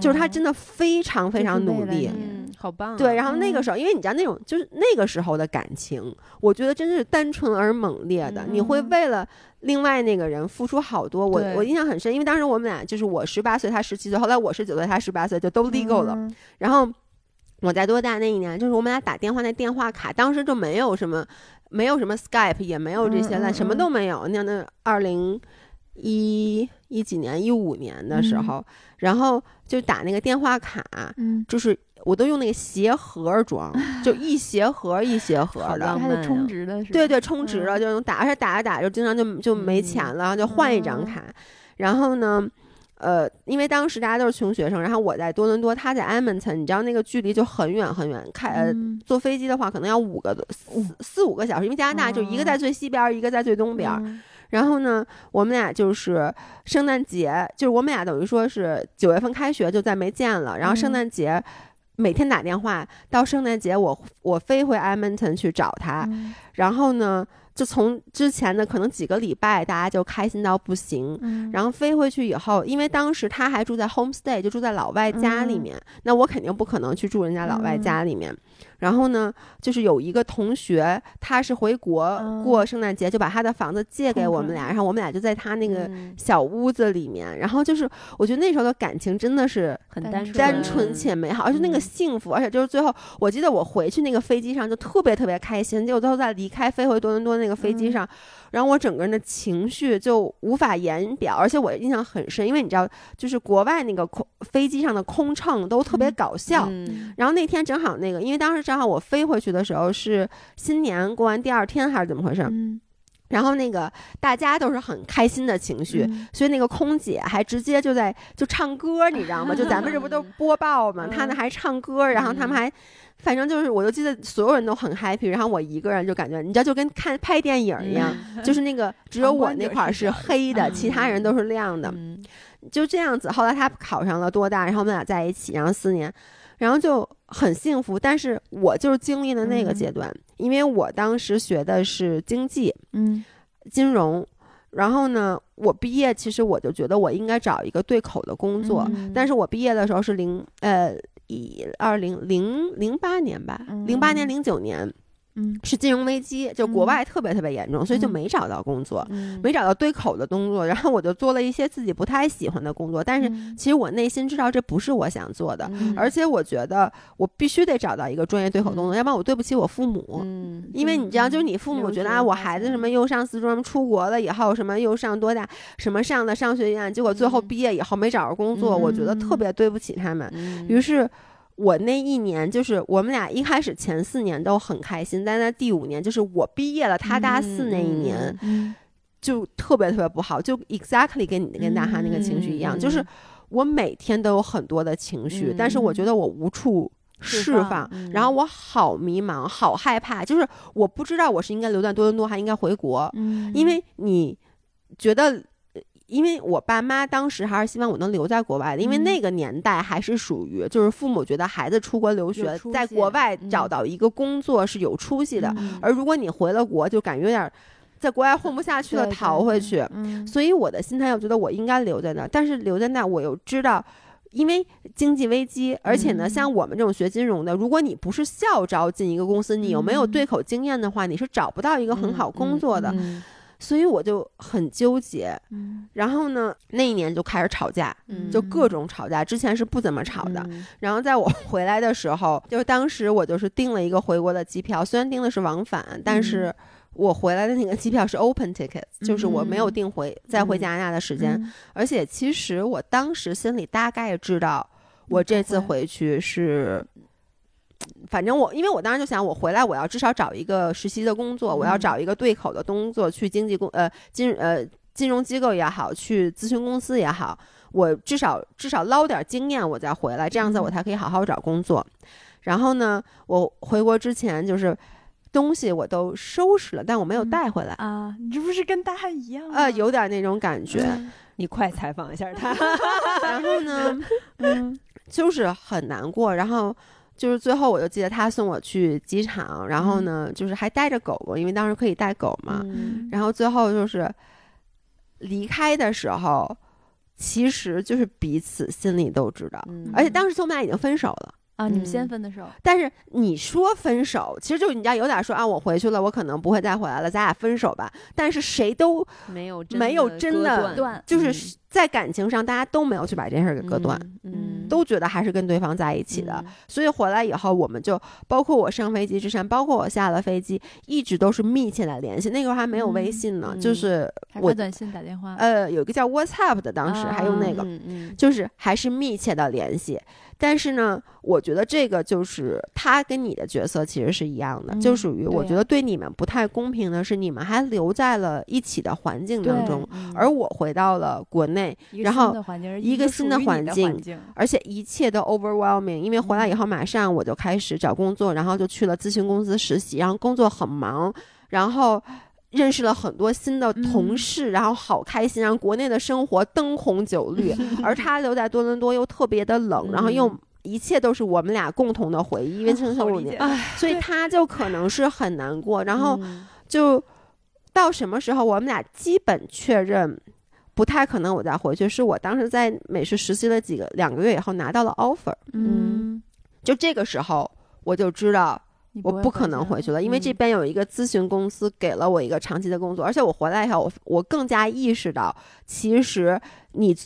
就是他真的非常非常努力。嗯，好棒啊！对，然后那个嗯时候，因为你知道那种就是那个时候的感情，我觉得真是单纯而猛烈的。你会嗯为了另外那个人付出好多。我我印象很深，因为当时我们俩就是我十八岁，他十七岁，后来我十九岁，他十八岁，就都 legal 了。嗯然后我在多大那一年，就是我们俩打电话那电话卡，当时就没有什么，没有什么 Skype，也没有这些了，嗯嗯什么嗯都没有。那那二零一一几年，一五年的时嗯。候，然后就打那个电话卡，嗯，就是我都用那个鞋盒装，就一鞋盒一鞋盒的充值的是吧？对对，充值了嗯。就能打，而且打着打着就经常就就没钱了，然后就换一张嗯卡。然后呢，呃，因为当时大家都是穷学生，然后我在多伦多，他在 Edmonton，你知道那个距离就很远很远，开坐飞机的话可能要五个多四四五个小时，因为加拿大就一个在最西边儿，一个在最东边然后呢，我们俩就是圣诞节，就是我们俩等于说是九月份开学就再没见了，然后圣嗯诞节。每天打电话到圣诞节我，我飞回 Edmonton 去找他，嗯然后呢，就从之前的可能几个礼拜，大家就开心到不行。嗯然后飞回去以后，因为当时他还住在 homestay，就住在老外家里嗯面，那我肯定不可能去住人家老外嗯家里面。然后呢，就是有一个同学，他是回国嗯过圣诞节，就把他的房子借给我们俩，然后我们俩就在他那个嗯小屋子里面。然后就是，我觉得那时候的感情真的是很单纯单纯且美好，而且那个嗯幸福，而且就是最后，我记得我回去那个飞机上就特别特别开心，结果最后在离开飞回多伦多那个飞机嗯上，然后我整个人的情绪就无法言表，而且我印象很深，因为你知道，就是国外那个空飞机上的空乘都特别嗯搞笑。嗯然后那天正好那个，因为当时正好我飞回去的时候是新年过完第二天还是怎么回事？嗯然后那个大家都是很开心的情绪，嗯所以那个空姐还直接就在就唱歌，你知道吗？就咱们这不都 播报嘛，她呢还唱歌，然后他们还。反正就是，我就记得所有人都很 happy，然后我一个人就感觉，你知道，就跟看拍电影一样，就是那个只有我那块儿是黑的，嗯其他人都是亮的，嗯就这样子。后来他考上了多大，然后我们俩在一起，然后四年，然后就很幸福。但是我就是经历了那个嗯。阶段，因为我当时学的是经济，嗯。金融，然后呢，我毕业其实我就觉得我应该找一个对口的工作，嗯但是我毕业的时候是零呃一二零零零八年吧，零八年嗯零九年嗯。是金融危机，就国嗯。外特别特别严重，所以就嗯。没找到工作，嗯。没找到对口的工作，然后我就做了一些自己不太喜欢的工作，但是嗯。其实我内心知道这不是我想做的，嗯。而且我觉得我必须得找到一个专业对口工作，要不然我对不起我父母。嗯。因为你知道，就是你父母觉得啊，我孩子什。么又上四中，出国了以后什么又上多大，什么上的商学院，结果最后嗯。毕业以后没找着工作，我觉得特嗯。别对不起他们。嗯。于是，我那一年就是我们俩一开始前四年都很开心，但在第五年，就是我毕业了，他大四那一年、嗯就特别特别不好，就 exactly 跟你跟大哈那个情绪一样，嗯就是我每天都有很多的情绪，嗯但是我觉得我无处。释释放然后我好迷茫，好害怕，就是我不知道我是应该留在多伦多，还应该回国，嗯，因为你觉得因为我爸妈当时还是希望我能留在国外的，因为嗯那个年代还是属于就是父母觉得孩子出国留学在国外嗯找到一个工作是有出息的，嗯而如果你回了国，就感觉有点在国外混不下去了，逃回去。嗯所以我的心态，我觉得我应该留在那儿，但是留在那儿，我又知道。因为经济危机，而且呢，嗯像我们这种学金融的，如果你不是校招进一个公司，你又没有嗯对口经验的话，你是找不到一个很好工作的。嗯所以我就很纠结。嗯然后呢，那一年就开始吵架，嗯就各种吵架。之前是不怎么吵的。嗯然后在我 回来的时候，就是当时我就是订了一个回国的机票，虽然订的是往返，但是我回来的那个机票是 open ticket，、就是我没有订回再回加拿大的时间。嗯而且其实我当时心里大概知道，我这次回去是。反正我，因为我当时就想，我回来我要至少找一个实习的工作，我要嗯找一个对口的工作，去经济公呃金呃金融机构也好，去咨询公司也好，我至少至少捞点经验，我再回来，这样子我嗯才可以好好找工作。然后呢，我回国之前就是东西我都收拾了，但我没有嗯带回来，啊，你这不是跟大汉一样吗？呃，有点那种感觉。你快采访一下他。然后呢，嗯，就是很难过。然后就是最后，我就记得他送我去机场，然后呢，就是还带着狗狗，因为当时可以带狗嘛。嗯然后最后就是离开的时候，其实就是彼此心里都知道，嗯而且当时我们俩已经分手了。啊，你们先嗯分的手，但是你说分手，其实就是你家有点说啊，我回去了，我可能不会再回来了，咱俩分手吧。但是谁都没有真没有的真的就是在感情上，大家都没有去把这件事儿给割断，，嗯，都觉得还是跟对方在一起的。嗯所以回来以后，我们就包括我上飞机之前，包括我下了飞机，一直都是密切的联系。那个时候还没有微嗯信呢，嗯就是我还短信打电话，呃有一个叫 WhatsApp 的，当时还用那个，嗯嗯就是还是密切的联系。但是呢，我觉得这个就是他跟你的角色其实是一样的，嗯就属于我觉得对你们不太公平的是，你们还留在了一起的环境当中，嗯而我回到了国内，然后一个新的环境境，而且一切都 overwhelming，因为回来以嗯后马上我就开始找工作，然后就去了咨询公司实习，然后工作很忙，然后认识了很多新的同嗯事，然后好开心，然后国内的生活灯红酒绿，而他留在多伦多又特别的冷，然后又嗯一切都是我们俩共同的回忆，因为真的是五年，所以他就可能是很难过，然后嗯。就到什么时候我们俩基本确认。不太可能，我再回去。是我当时在美市实习了几个两个月以后拿到了 offer，嗯，就这个时候我就知道我不可能回去了，因为这嗯边有一个咨询公司给了我一个长期的工作，而且我回来以后，我我更加意识到，其实你。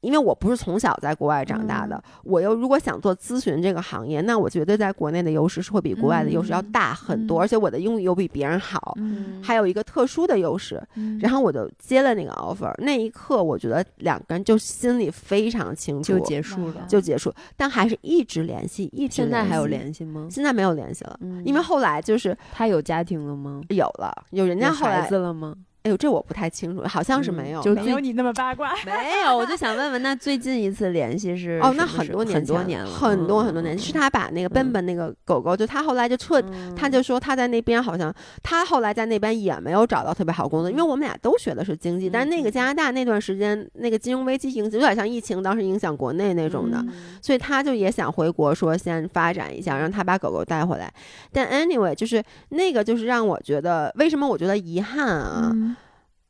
因为我不是从小在国外长大的，我又如果想做咨询这个行业，那我绝对在国内的优势是会比国外的优势要嗯大很多，嗯而且我的英语又比别人好，嗯，还有一个特殊的优势。嗯然后我就接了那个 offer，那一刻我觉得两个人就心里非常清楚，就结束了了。就结束，但还是一直联系，一直现在还有联联系吗，？现在没有联系了，嗯因为后来就是他有家庭了吗？有了，有人家后来孩子了吗？哎呦，这我不太清楚，好像是没有。就没有你那么八卦，没有，我就想问问，那最近一次联系是哦，那很多年很多年了，很多很多年，嗯是他把那个嗯奔奔那个狗狗，就他后来就彻，嗯他就说他在那边好像他后来在那边也没有找到特别好工作，因为我们俩都学的是经济，但是那个嗯加拿大那段时间那个金融危机影响有点像疫情当时影响国内那种的，嗯所以他就也想回国，说先发展一下，让他把狗狗带回来。但 anyway，就是那个就是让我觉得，为什么我觉得遗憾啊？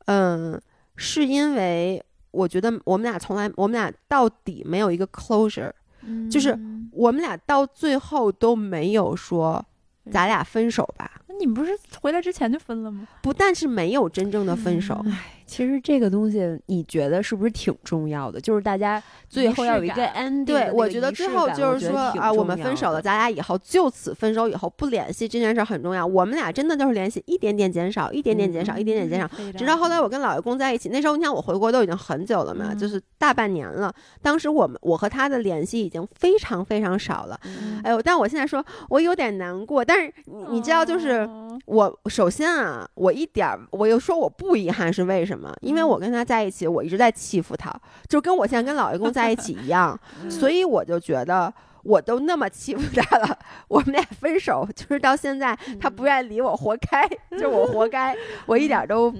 嗯嗯，是因为我觉得我们俩从来，我们俩到底没有一个 closure，就是嗯我们俩到最后都没有说咱俩分手吧。那你们不是回来之前就分了吗？不但是没有真正的分手，嗯其实这个东西，你觉得是不是挺重要的？就是大家最后要有一个 ending 我觉得最后就是说啊，我们分手了，咱俩以后就此分手，以后不联系这件事很重要。我们俩真的就是联系一点点减少，一点点减少，一点点减少。直到后来我跟老爷公在一起，那时候你想我回国都已经很久了嘛，嗯就是大半年了。当时我们我和他的联系已经非常非常少了。嗯哎呦，但我现在说我有点难过，但是你你知道，就是哦我首先啊，我一点儿我又说我不遗憾是为什么？因为我跟他在一起，我一直在欺负他，就跟我现在跟老爷公在一起一样，所以我就觉得。我都那么欺负他了，我们俩分手，就是到现在他不愿意理我，活该，就我活该，我一点都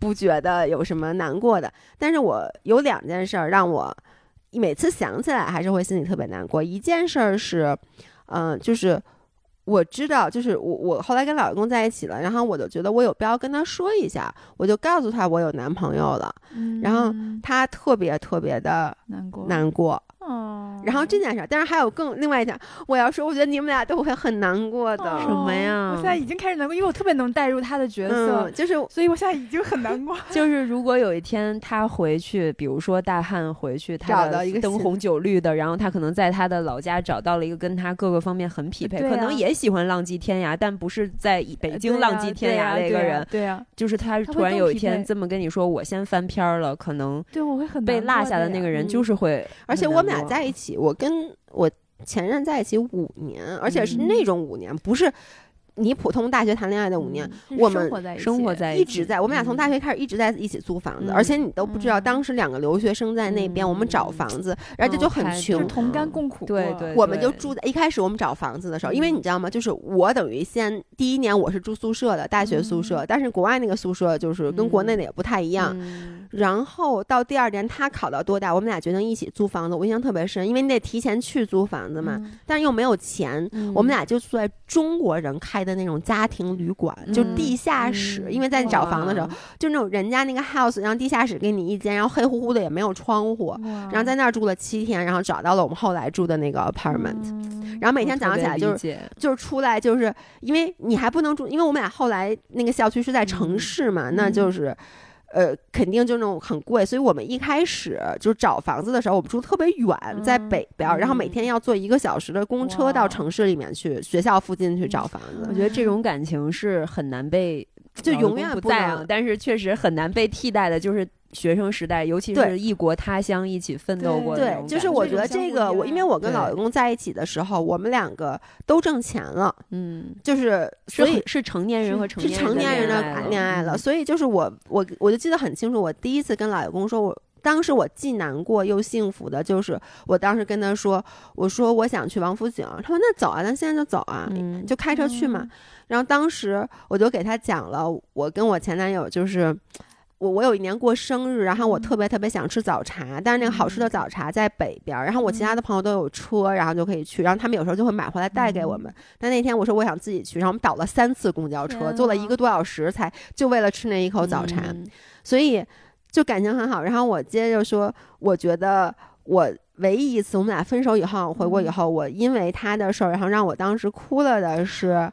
不觉得有什么难过的。但是我有两件事儿让我每次想起来还是会心里特别难过。一件事儿是，嗯，就是我知道，就是我我后来跟老公在一起了，然后我就觉得我有必要跟他说一下，我就告诉他我有男朋友了，然后他特别特别的难过难过。哦，然后这件事，但是还有更另外一件，我要说，我觉得你们俩都会很难过的。什么呀？我现在已经开始难过，因为我特别能带入他的角色，就是，所以我现在已经很难过。就是如果有一天他回去，比如说大汉回去，他找到一个灯红酒绿的，然后他可能在他的老家找到了一个跟他各个方面很匹配，可能也喜欢浪迹天涯，但不是在北京浪迹天涯的一个人。对呀，就是他突然有一天这么跟你说，我先翻篇了，可能对我会很被落下的那个人就是会，而且我们俩在一起，我。跟我前任在一起五年，而且是那种五年，不是。你普通大学谈恋爱的五年，我们生活在一直在，我们俩从大学开始一直在一起租房子，而且你都不知道，当时两个留学生在那边，我们找房子，而且就很穷，同甘共苦。对对，我们就住在一开始我们找房子的时候，因为你知道吗？就是我等于先第一年我是住宿舍的大学宿舍，但是国外那个宿舍就是跟国内的也不太一样。然后到第二年他考到多大，我们俩决定一起租房子，我印象特别深，因为你得提前去租房子嘛，但是又没有钱，我们俩就住在中国人开的那种家庭。旅馆就地下室，因为在找房的时候，就那种人家那个 house，然后地下室给你一间，然后黑乎乎的也没有窗户，然后在那儿住了七天，然后找到了我们后来住的那个 apartment，然后每天早上起来就是就是出来，就是因为你还不能住，因为我们俩后来那个校区是在城市嘛，那就是。呃，肯定就那种很贵，所以我们一开始就找房子的时候，我们住特别远，在北边，然后每天要坐一个小时的公车到城市里面去，学校附近去找房子。我觉得这种感情是很难被，就永远不在，但是确实很难被替代的，就是。学生时代，尤其是异国他乡一起奋斗过，对，就是我觉得这个我，因为我跟老公在一起的时候，我们两个都挣钱了，嗯，就是所以是成年人和成是成年人的恋爱了，所以就是我我我就记得很清楚，我第一次跟老公说，我当时我既难过又幸福的，就是我当时跟他说，我说我想去王府井，他说那走啊，咱现在就走啊，就开车去嘛，然后当时我就给他讲了，我跟我前男友就是。我我有一年过生日，然后我特别特别想吃早茶，但是那个好吃的早茶在北边，然后我其他的朋友都有车，然后就可以去，然后他们有时候就会买回来带给我们。但那天我说我想自己去，然后我们倒了三次公交车，坐了一个多小时才就为了吃那一口早茶，所以就感情很好。然后我接着说，我觉得我唯一一次我们俩分手以后回国以后，我因为他的事儿，然后让我当时哭了的是。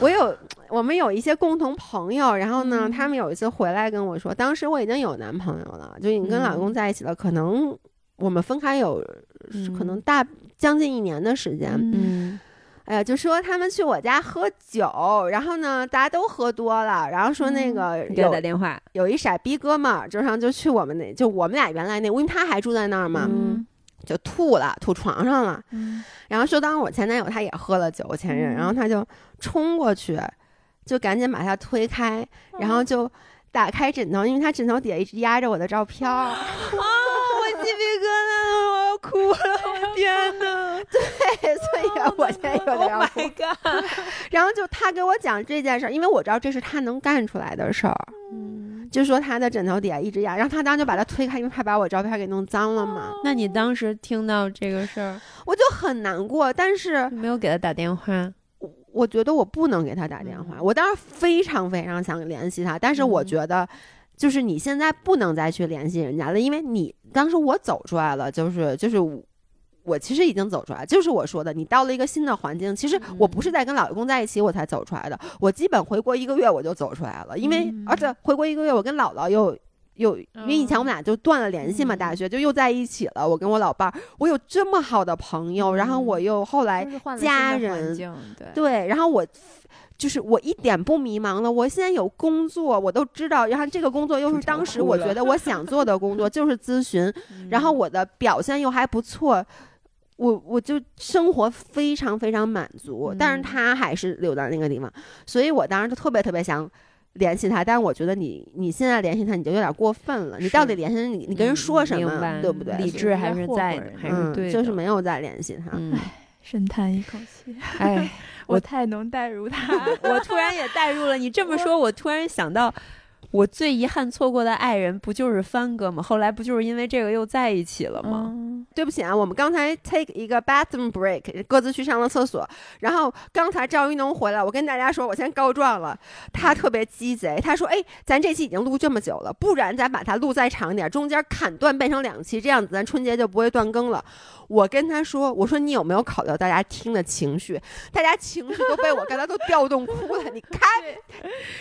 我有，我们有一些共同朋友，然后呢，他们有一次回来跟我说，当时我已经有男朋友了，就已经跟老公在一起了，可能我们分开有，可能大将近一年的时间。嗯，哎呀，就说他们去我家喝酒，然后呢，大家都喝多了，然后说那个给我打电话，有一傻逼哥们儿，就上就去我们那，就我们俩原来那，因为他还住在那儿嘛。就吐了，吐床上了。嗯，然后就当时我前男友他也喝了酒，前任，然后他就冲过去，就赶紧把他推开，然后就打开枕头，因为他枕头底下一直压着我的照片。啊，我鸡皮疙瘩，哭了，我天哪！对，所以我现在有点 要哭。然后就他给我讲这件事儿，因为我知道这是他能干出来的事儿。嗯。就说他的枕头底下一直压，然后他当时就把他推开，因为怕把我照片给弄脏了嘛。那你当时听到这个事儿，我就很难过，但是没有给他打电话。我我觉得我不能给他打电话，我当时非常非常想联系他，但是我觉得，就是你现在不能再去联系人家了，因为你当时我走出来了，就是就是。我其实已经走出来，就是我说的，你到了一个新的环境。其实我不是在跟老公在一起我才走出来的，我基本回国一个月我就走出来了，因为而且回国一个月我跟姥姥又又因为以前我们俩就断了联系嘛，大学就又在一起了。我跟我老伴儿，我有这么好的朋友，然后我又后来家人对，然后我就是我一点不迷茫了。我现在有工作，我都知道，然后这个工作又是当时我觉得我想做的工作，就是咨询，然后我的表现又还不错。我我就生活非常非常满足，但是他还是留在那个地方，所以我当时就特别特别想联系他，但是我觉得你你现在联系他，你就有点过分了。你到底联系你，你跟人说什么，对不对？理智还是在还是嗯，对的，就是没有再联系他。嗯，深叹一口气，哎，我太能代入他。我突然也代入了。你这么说，我突然想到，我最遗憾错过的爱人不就是帆哥吗？后来不就是因为这个又在一起了吗？嗯对不起啊，我们刚才 take 一个 bathroom break，各自去上了厕所。然后刚才赵一农回来，我跟大家说，我先告状了。他特别鸡贼，他说：“哎，咱这期已经录这么久了，不然咱把它录再长点，中间砍断变成两期，这样子咱春节就不会断更了。”我跟他说：“我说你有没有考虑到大家听的情绪？大家情绪都被我刚才都调动哭了。你看，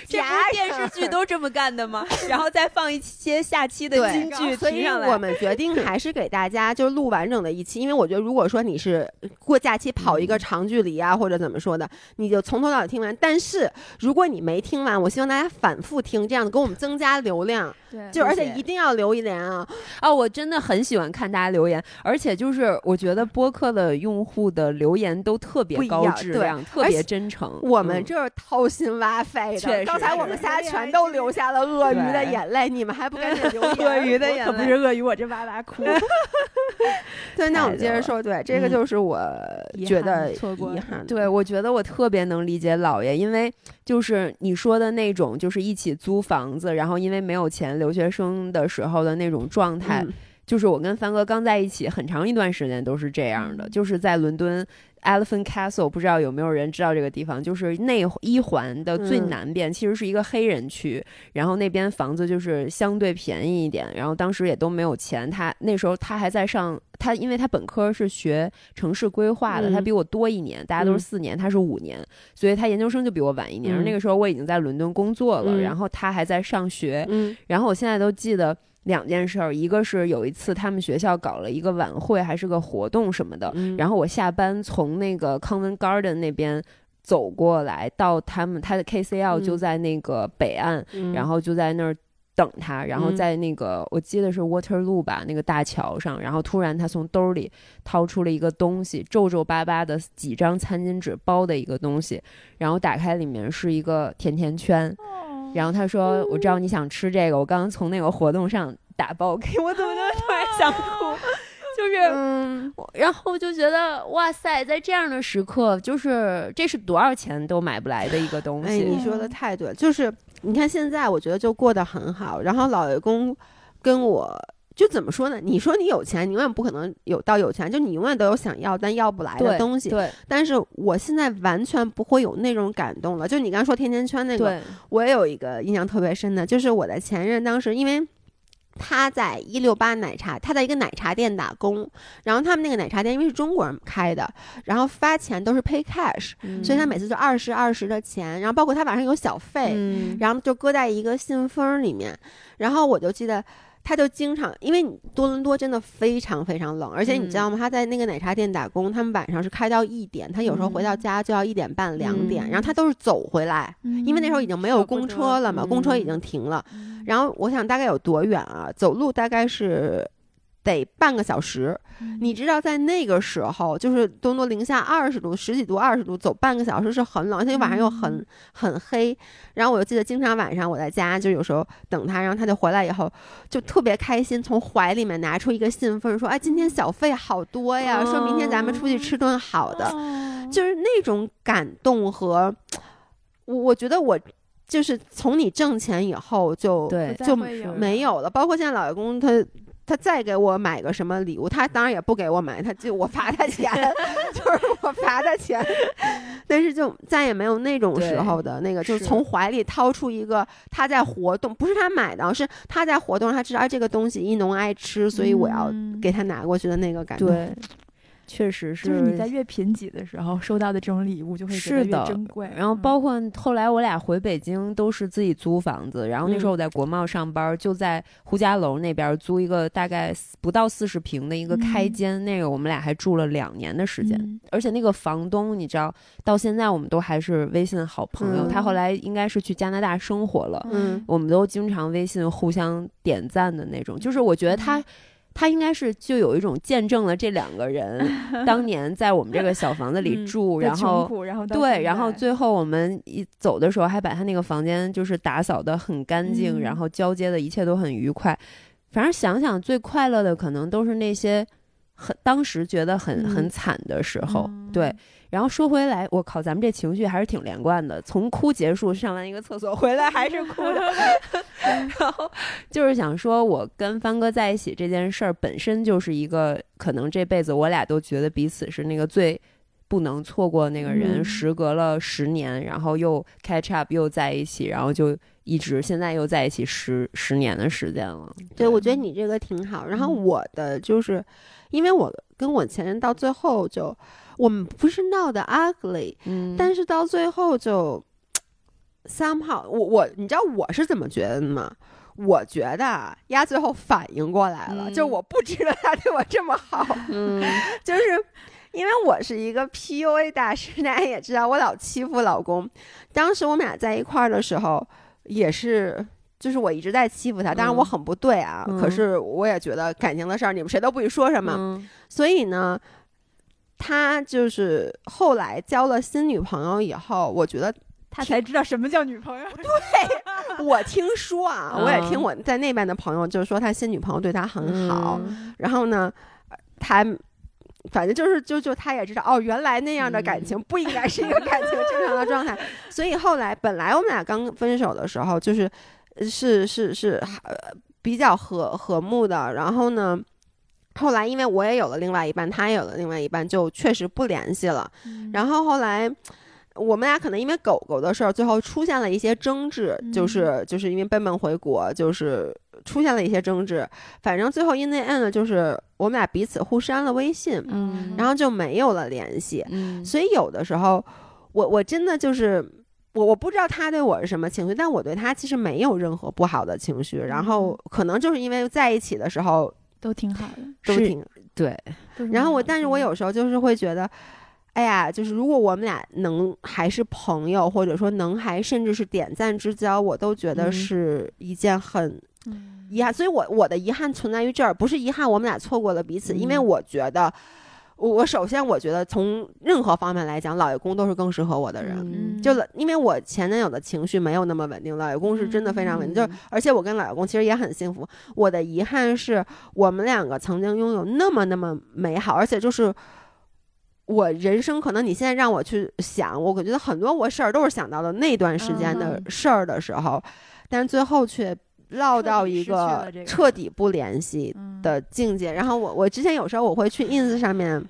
这不是电视剧都这么干的吗？然后再放一些下期的金句所以。我们决定还是给大家就录完整的一期，因为我觉得如果说你是过假期跑一个长距离啊，或者怎么说的，你就从头到尾听完。但是如果你没听完，我希望大家反复听，这样子给我们增加流量。对，就而且一定要留一言啊，哦，我真的很喜欢看大家留言，而且就是我觉得播客的用户的留言都特别高质量，特别真诚。我们嗯这是掏心挖肺的。刚才我们仨全都流下了鳄鱼的眼泪，你们还不赶紧留言？鳄鱼的眼可不是鳄鱼，我这哇哇哭。对，那我们接着说，对，这个嗯。就是我觉得错过的遗憾。对，我觉得我特别能理解姥爷，因为就是你说的那种，就是一起租房子，然后因为没有钱，留学生的时候的那种状态，嗯。就是我跟帆哥刚在一起很长一段时间都是这样的，嗯。就是在伦敦 Elephant Castle，不知道有没有人知道这个地方，就是内一环的最嗯南边，其实是一个黑人区，然后那边房子就是相对便宜一点，然后当时也都没有钱，他那时候他还在上。他因为他本科是学城市规划的，他嗯比我多一年，大家都是嗯四年，他是五年，所以他研究生就比我晚一年。嗯那个时候我已经在伦敦工作了，嗯然后他还在上学，嗯然后我现在都记得两件事儿，一个是有一次他们学校搞了一个晚会，还是个活动什么的，嗯，然后我下班从那个 Covent Garden 那边走过来，到他们他的 KCL 嗯就在那个北岸，嗯然后就在那儿。等他，然后嗯在那个、我记得是 Waterloo 吧，那个大桥上，然后突然他从兜里掏出了一个东西，皱皱巴巴的几张餐巾纸包的一个东西，然后打开里面是一个甜甜圈，然后他说：“我知道你想吃这个，我刚刚从那个活动上打包给我，怎么就突然想哭？就是，嗯，然后就觉得哇塞，在这样的时刻，就是这是多少钱都买不来的一个东哎，西。你说的太对了，就是你看现在我觉得就过得很好，然后老爷公跟我。就怎么说呢？你说你有钱，你永远不可能有到有钱，就你永远都有想要但要不来的东西。对但是我现在完全不会有那种感动了。就你刚才说甜甜圈那个，我也有一个印象特别深的，就是我的前任当时因为。他在一六八奶茶，他在一个奶茶店打工，然后他们那个奶茶店因为是中国人开的，然后发钱都是 pay cash，、嗯所以他每次就二十二十的钱，然后包括他晚上有小费，嗯然后就搁在一个信封里面，然后我就记得。他就经常，因为你多伦多真的非常非常冷，而且你知道吗？他在那个奶茶店打工，他们晚上是开到一点，他有时候回到家就要一点半、两点，嗯然后他都是走回来，因为那时候已经没有公车了嘛，嗯公车已经停了。然后我想大概有多远啊？走路大概是得半个小时。你知道，在那个时候，就是多伦多零下二十度、十几度、二十度，走半个小时是很冷，而且晚上又很、嗯很黑。然后我就记得，经常晚上我在家，就有时候等他，然后他就回来以后，就特别开心，从怀里面拿出一个信封，说：“哎，今天小费好多呀，说明天咱们出去吃顿好的。哦就是那种感动和，我我觉得我就是从你挣钱以后就就没有了，包括现在老爷公他。他再给我买个什么礼物，他当然也不给我买，他就我罚他钱，就是我罚他钱，但是就再也没有那种时候的那个，就是。是从怀里掏出一个他在活动，不是他买的，是他在活动，他知道哎这个东西一农爱吃，所以我要嗯。给他拿过去的那个感动。对，确实是。就是你在越贫瘠的时候收到的这种礼物，就会是的越珍贵。然后嗯包括后来我俩回北京都是自己租房子，然后那时候我在国贸上班，就在呼家楼那边租一个大概不到四十平的一个开嗯间，那个我们俩还住了两年的时间。嗯而且那个房东，你知道，到现在我们都还是微信好朋友。嗯他后来应该是去加拿大生活了，嗯我们都经常微信互相点赞的那种。就是我觉得他他应该是就有一种见证了这两个人 当年在我们这个小房子里嗯住，的然后然后对，然后最后我们一走的时候还把他那个房间就是打扫的很干净，嗯然后交接的一切都很愉快。反正想想最快乐的可能都是那些很当时觉得很、很嗯惨的时候，嗯对。然后说回来，我靠，咱们这情绪还是挺连贯的。从哭结束，上完一个厕所回来还是哭的。然后就是想说，我跟帆哥在一起这件事儿本身就是一个可能这辈子我俩都觉得彼此是那个最不能错过那个人。嗯时隔了十年，然后又 catch up 又在一起，然后就一直现在又在一起十十年的时间了。对，我觉得你这个挺好。然后嗯我的就是，因为我跟我前任到最后就，我们不是闹得 ugly，嗯，但是到最后就 somehow，我我你知道我是怎么觉得的吗？我觉得啊，丫最后反应过来了，嗯就我不值得他对我这么好，嗯 就是因为我是一个 PUA 大师，大家也知道，我老欺负老公。当时我们俩在一块儿的时候，也是。就是我一直在欺负他，当然我嗯很不对啊，嗯可是我也觉得感情的事儿，你们谁都不许说什么。嗯所以呢，他就是后来交了新女朋友以后，我觉得他才知道什么叫女朋友。对 我听说啊，嗯我也听我在那边的朋友就是说他新女朋友对他很好，嗯然后呢，呃他反正就是就就他也知道哦，原来那样的感情不应该是一个感情正常的状态，所以后来本来我们俩刚分手的时候，就是呃是是是呃比较和和睦的，然后呢。后来，因为我也有了另外一半，他也有了另外一半，就确实不联系了。然后后来，我们俩可能因为狗狗的事儿，最后出现了一些争执，就是就是因为笨笨回国，就是出现了一些争执。反正最后 in the end 就是我们俩彼此互删了微信，嗯然后就没有了联系。嗯所以有的时候，我我真的就是。我我不知道他对我是什么情绪，但我对他其实没有任何不好的情绪。然后可能就是因为在一起的时候都挺好的。是都挺对，然后我，但是我有时候就是会觉得，哎呀，就是如果我们俩能还是朋友，或者说能还甚至是点赞之交，我都觉得嗯是一件很嗯遗憾。所以我我的遗憾存在于这儿，不是遗憾我们俩错过了彼此，因为嗯我觉得，我我首先我觉得从任何方面来讲，老爷公都是更适合我的人。嗯就了，因为我前男友的情绪没有那么稳定，老爷公是真的非常稳定，嗯就而且我跟老爷公其实也很幸福。我的遗憾是我们两个曾经拥有那么那么美好，而且就是我人生可能你现在让我去想，我觉得很多我事儿都是想到了那段时间的嗯事儿的时候，但是最后却落到一个彻底不联系嗯的境界。然后我我之前有时候我会去 ins 上面。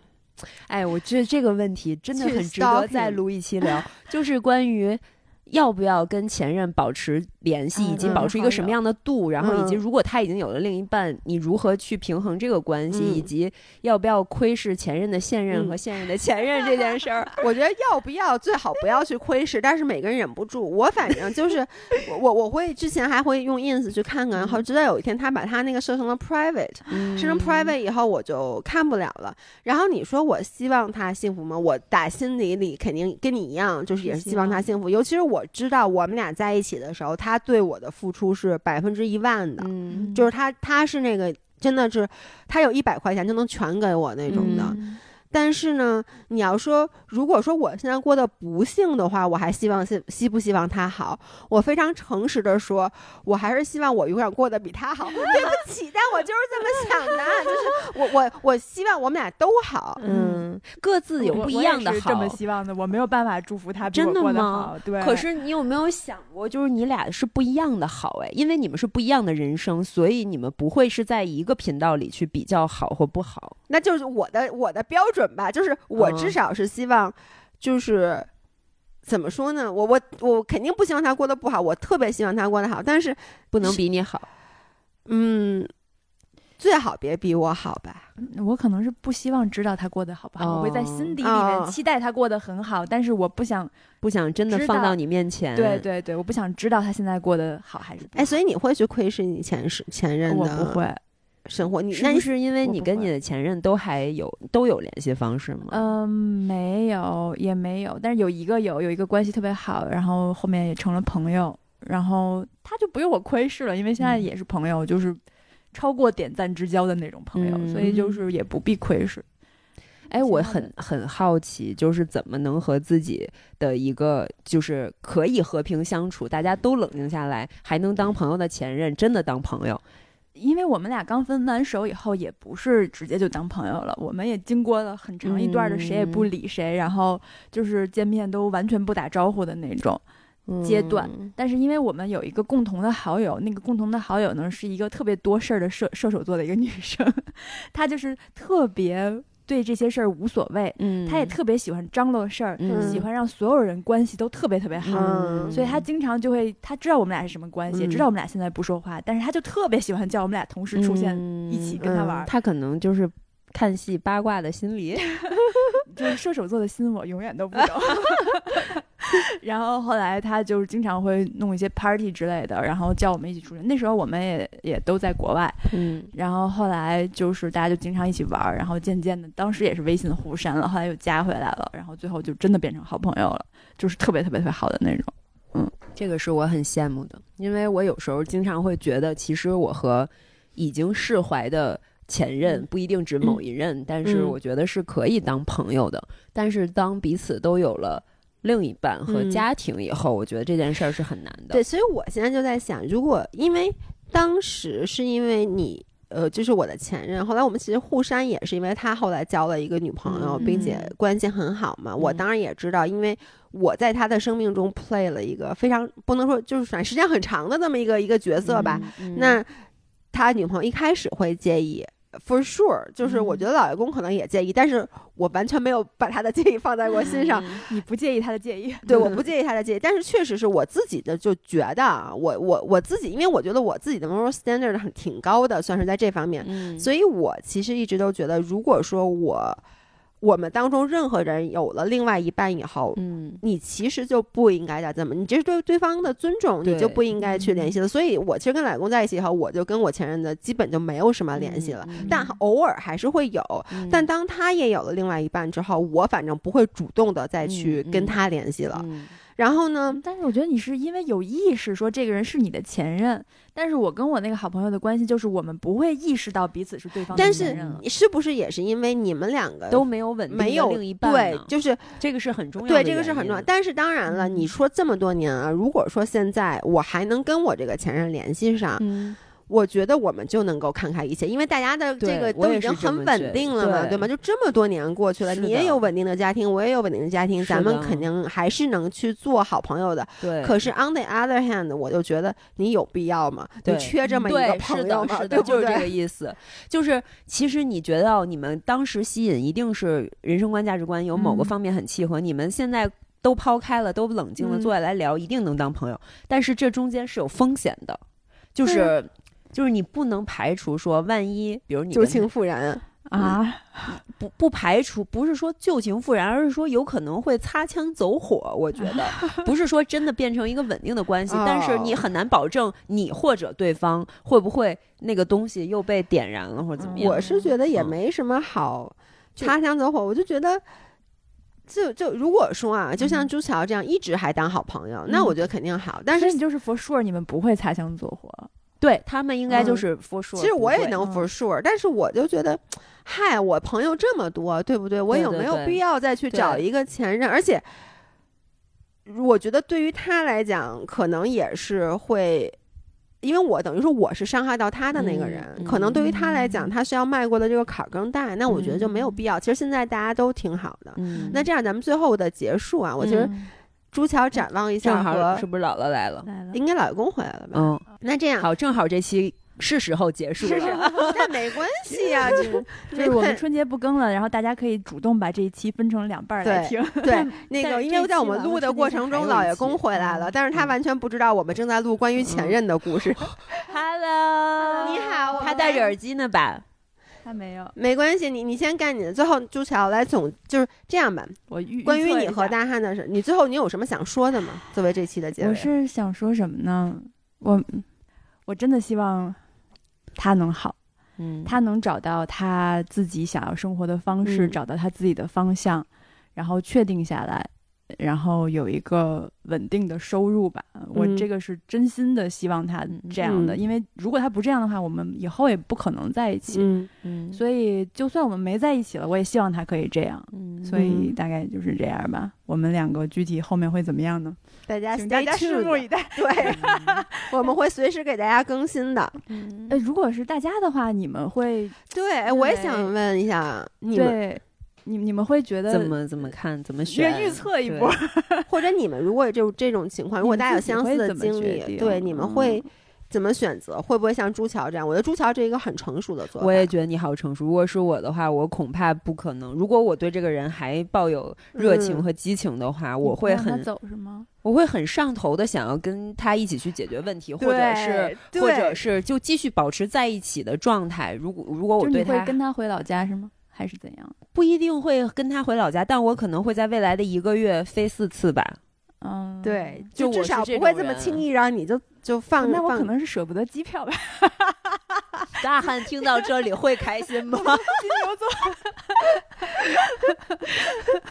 哎，我觉得这个问题真的很值得再录一期聊，就是关于要不要跟前任保持联系，以及嗯保持一个什么样的度，然后以及嗯如果他已经有了另一半，你如何去平衡这个关系，以嗯及要不要窥视前任的现任嗯和现任的前任这件事儿。我觉得要不要最好不要去窥视，但是每个人忍不住。我反正就是我我我会之前还会用 ins 去看看，然后直到有一天他把他那个设成了 private，嗯设成 private 以后我就看不了了。然后你说我希望他幸福吗？我打心底里肯定跟你一样，就是也是希望他幸福。尤其是我知道我们俩在一起的时候，他对我的付出是百分之一万的，嗯就是他他是那个真的是他有一百块钱就能全给我那种的。嗯但是呢，你要说，如果说我现在过得不幸的话，我还希望希希不希望他好？我非常诚实的说，我还是希望我永远过得比他好。对不起，但我就是这么想的，就是我我我希望我们俩都好。嗯，各自有不一样的好。是这么希望的，我没有办法祝福他比真的吗好。对，可是你有没有想过，就是你俩是不一样的好哎，因为你们是不一样的人生，所以你们不会是在一个频道里去比较好或不好。那就是我的我的标准吧，就是我嗯至少是希望，就是。怎么说呢？我我我肯定不希望他过得不好，我特别希望他过得好，但是不能比你好，嗯，最好别比我好吧。我可能是不希望知道他过得好不好，我会在哦心底里哦面期待他过得很好，但是我不想，不想真的放到你面前。对对对，我不想知道他现在过得好还是不好。哎，所以你会去窥视你前世前任我的不会，生活？你那是不是因为你跟你的前任都还有都有联系方式吗？嗯，没有，也没有，但是有一个有有一个关系特别好，然后后面也成了朋友，然后他就不用我窥视了，因为现在嗯也是朋友，就是超过点赞之交的那种朋友，嗯所以就是也不必窥视。哎，我很很好奇，就是怎么能和自己的一个就是可以和平相处，大家都冷静下来，还能当朋友的前任，真的当朋友？因为我们俩刚分完手以后，也不是直接就当朋友了，我们也经过了很长一段的谁也不理谁，然后就是见面都完全不打招呼的那种。阶段嗯但是因为我们有一个共同的好友，那个共同的好友呢是一个特别多事儿的射射手座的一个女生，她就是特别对这些事儿无所谓，嗯，她也特别喜欢张罗事儿，嗯喜欢让所有人关系都特别特别好。嗯所以他经常就会，他知道我们俩是什么关系，嗯知道我们俩现在不说话，但是他就特别喜欢叫我们俩同时出现，一起跟他玩儿。他可能就是看戏八卦的心理。就是射手座的心，我永远都不懂。然后后来他就是经常会弄一些 party 之类的，然后叫我们一起出去。那时候我们也也都在国外，嗯然后后来就是大家就经常一起玩儿，然后渐渐的，当时也是微信互删了，后来又加回来了，然后最后就真的变成好朋友了，就是特别特别特别好的那种。嗯这个是我很羡慕的，因为我有时候经常会觉得，其实我和已经释怀的前任嗯不一定指某一任，但是嗯我觉得是可以当朋友的。但是当彼此都有了另一半和嗯家庭以后，我觉得这件事儿是很难的。对，所以我现在就在想，如果因为当时是因为你。呃，就是我的前任，后来我们其实互删也是因为他后来交了一个女朋友，嗯并且嗯关系很好嘛。我嗯当然也知道，因为我在他的生命中 play 了一个非常不能说就是反正时间很长的这么一个一个角色吧。嗯，那他女朋友一开始会介意，for sure，就是我嗯觉得老爷公可能也介意，但是我完全没有把他的介意放在过心上。嗯 你不介意他的介意？对，我不介意他的介意，但是确实是我自己的就觉得啊，我我我自己，因为我觉得我自己的 moral standard 很挺高的，算是在这方面，嗯，所以我其实一直都觉得，如果说我我们当中任何人有了另外一半以后，嗯。你其实就不应该再这么，你这是对对方的尊重，你就不应该去联系了。所以我其实跟老公在一起以后，我就跟我前任的基本就没有什么联系了，嗯但偶尔还是会有。嗯。但当他也有了另外一半之后，我反正不会主动的再去跟他联系了。嗯。然后呢，但是我觉得你是因为有意识说这个人是你的前任，但是我跟我那个好朋友的关系就是我们不会意识到彼此是对方的但是。是不是也是因为你们两个都没有稳定没有另一半对，就是这个是很重要的，对，这个是很重要。。但是当然了，嗯你说这么多年啊，如果说现在我还能跟我这个前任联系上，嗯，我觉得我们就能够看开一切，因为大家的这个都已经很稳定了嘛，对对吗？就这么多年过去了，你也有稳定的家庭，我也有稳定的家庭，咱们肯定还是能去做好朋友的。对。可是 on the other hand，我就觉得你有必要吗？你对缺这么一，个朋友吗？是的，对就是这个？意思。就是其实你觉得你们当时吸引一定是人生观、价值观有某个嗯方面很契合，你们现在都抛开了，都冷静了，嗯坐下来聊，一定能当朋友。但是这中间是有风险的，就是。就是你不能排除说，万一比如你旧情复燃，啊，不不排除，不是说旧情复燃，而是说有可能会擦枪走火。我觉得 不是说真的变成一个稳定的关系，但是你哦很难保证你或者对方会不会那个东西又被点燃了或者怎么样。我是觉得也嗯没什么好擦枪走火，我就觉得。就就如果说啊，就像嗯朱乔这样一直还当好朋友，那嗯我觉得肯定好。但是但是你就是 for sure 你们不会擦枪走火。对他们应该就嗯是 for sure 其实我也能嗯 for sure，但是我就觉得，嗨，我朋友这么多，对不对？我有没有必要再去找一个前任？而且，我觉得对于他来讲，可能也是会。因为我等于说我是伤害到他的那个嗯人，嗯可能对于他来讲，他需要迈过的这个坎儿更大，那我觉得就没有嗯必要。其实现在大家都挺好的，嗯，那这样咱们最后的结束啊，我其实嗯朱乔展望一正好下和是不是姥姥来了？来了，应该老公回来了吧？嗯，那这样好，正好这期是时候结束了。那 没关系呀、这就是 我们春节不更了，然后大家可以主动把这一期分成两半儿来听。对，那个，因为在我们录的过程中，老爷公回来了，嗯但是他嗯完全不知道我们正在录关于前任的故事。Hello，你好他戴着耳机呢吧？他没有，没关系，你你先干你的，最后朱乔来总就是这样吧。我预关于你和大汉的事，你最后你有什么想说的吗？作为这期的结尾，我是想说什么呢？我我真的希望他能好，嗯，他能找到他自己想要生活的方式，嗯找到他自己的方向，然后确定下来，然后有一个稳定的收入吧。我嗯这个是真心的希望他这样的，嗯因为如果他不这样的话，我们以后也不可能在一起。嗯嗯所以就算我们没在一起了，我也希望他可以这样。嗯所以嗯大概就是这样吧。我们两个具体后面会怎么样呢？大家请大家拭目以待。对，我们会随时给大家更新的。嗯 呃，如果是大家的话，你们会对，我也想问一下你们，对你你们会觉得怎么怎么看怎么这选个预测一对波？或者你们如果就这种情况，如果大家有相似的经历，对，你们会怎么选择？会不会像朱桥这样？我觉得朱桥这是一个很成熟的做法。我也觉得你好成熟。如果是我的话，我恐怕不可能。如果我对这个人还抱有热情嗯和激情的话，我会让他很走是吗？我会很上头的想要跟他一起去解决问题，或者是或者是就继续保持在一起的状态。如果如果我就你会对他跟他回老家是吗？还是怎样？不一定会跟他回老家，但我可能会在未来的一个月飞四次吧。嗯，对，就至少不会这么轻易让你就就放。那我可能是舍不得机票吧。大汉听到这里会开心吗？金牛座，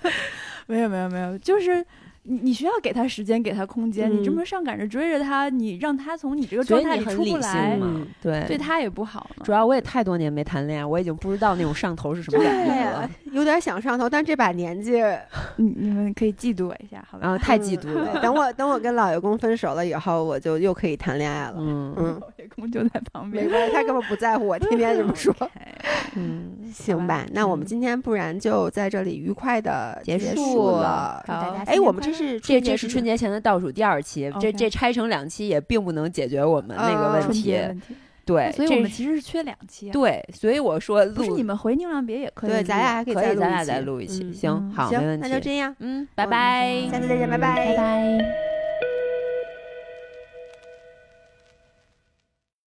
没有没有没有，就是你你需要给他时间，给他空间。你这嗯么上赶着追着他，你让他从你这个状态里出不来性，嘛嗯？对对他也不好。主要我也太多年没谈恋爱，我已经不知道那种上头是什么感觉了。有点想上头，但这把年纪，你你们可以嫉妒我一下，好吧？太嫉妒嗯了。等我等我跟老爷公分手了以后，我就又可以谈恋爱了。嗯嗯，老爷公就在旁边，没关系，他根本不在乎我，天天这么说。嗯，行吧，那我们今天不然就在这里愉快的结束束了。好哎，我们这是这这是春节前的倒数第二期，这这拆成两期也并不能解决我们那个呃问题。对，所以我们其实是缺两期啊。对，所以我说不是录你们回宁蒗别也可以，对，咱俩还可以可以，再录一期咱俩再录一期。嗯行，嗯好，没行，问题。那就这样，嗯，拜拜，下次再见，拜拜拜拜。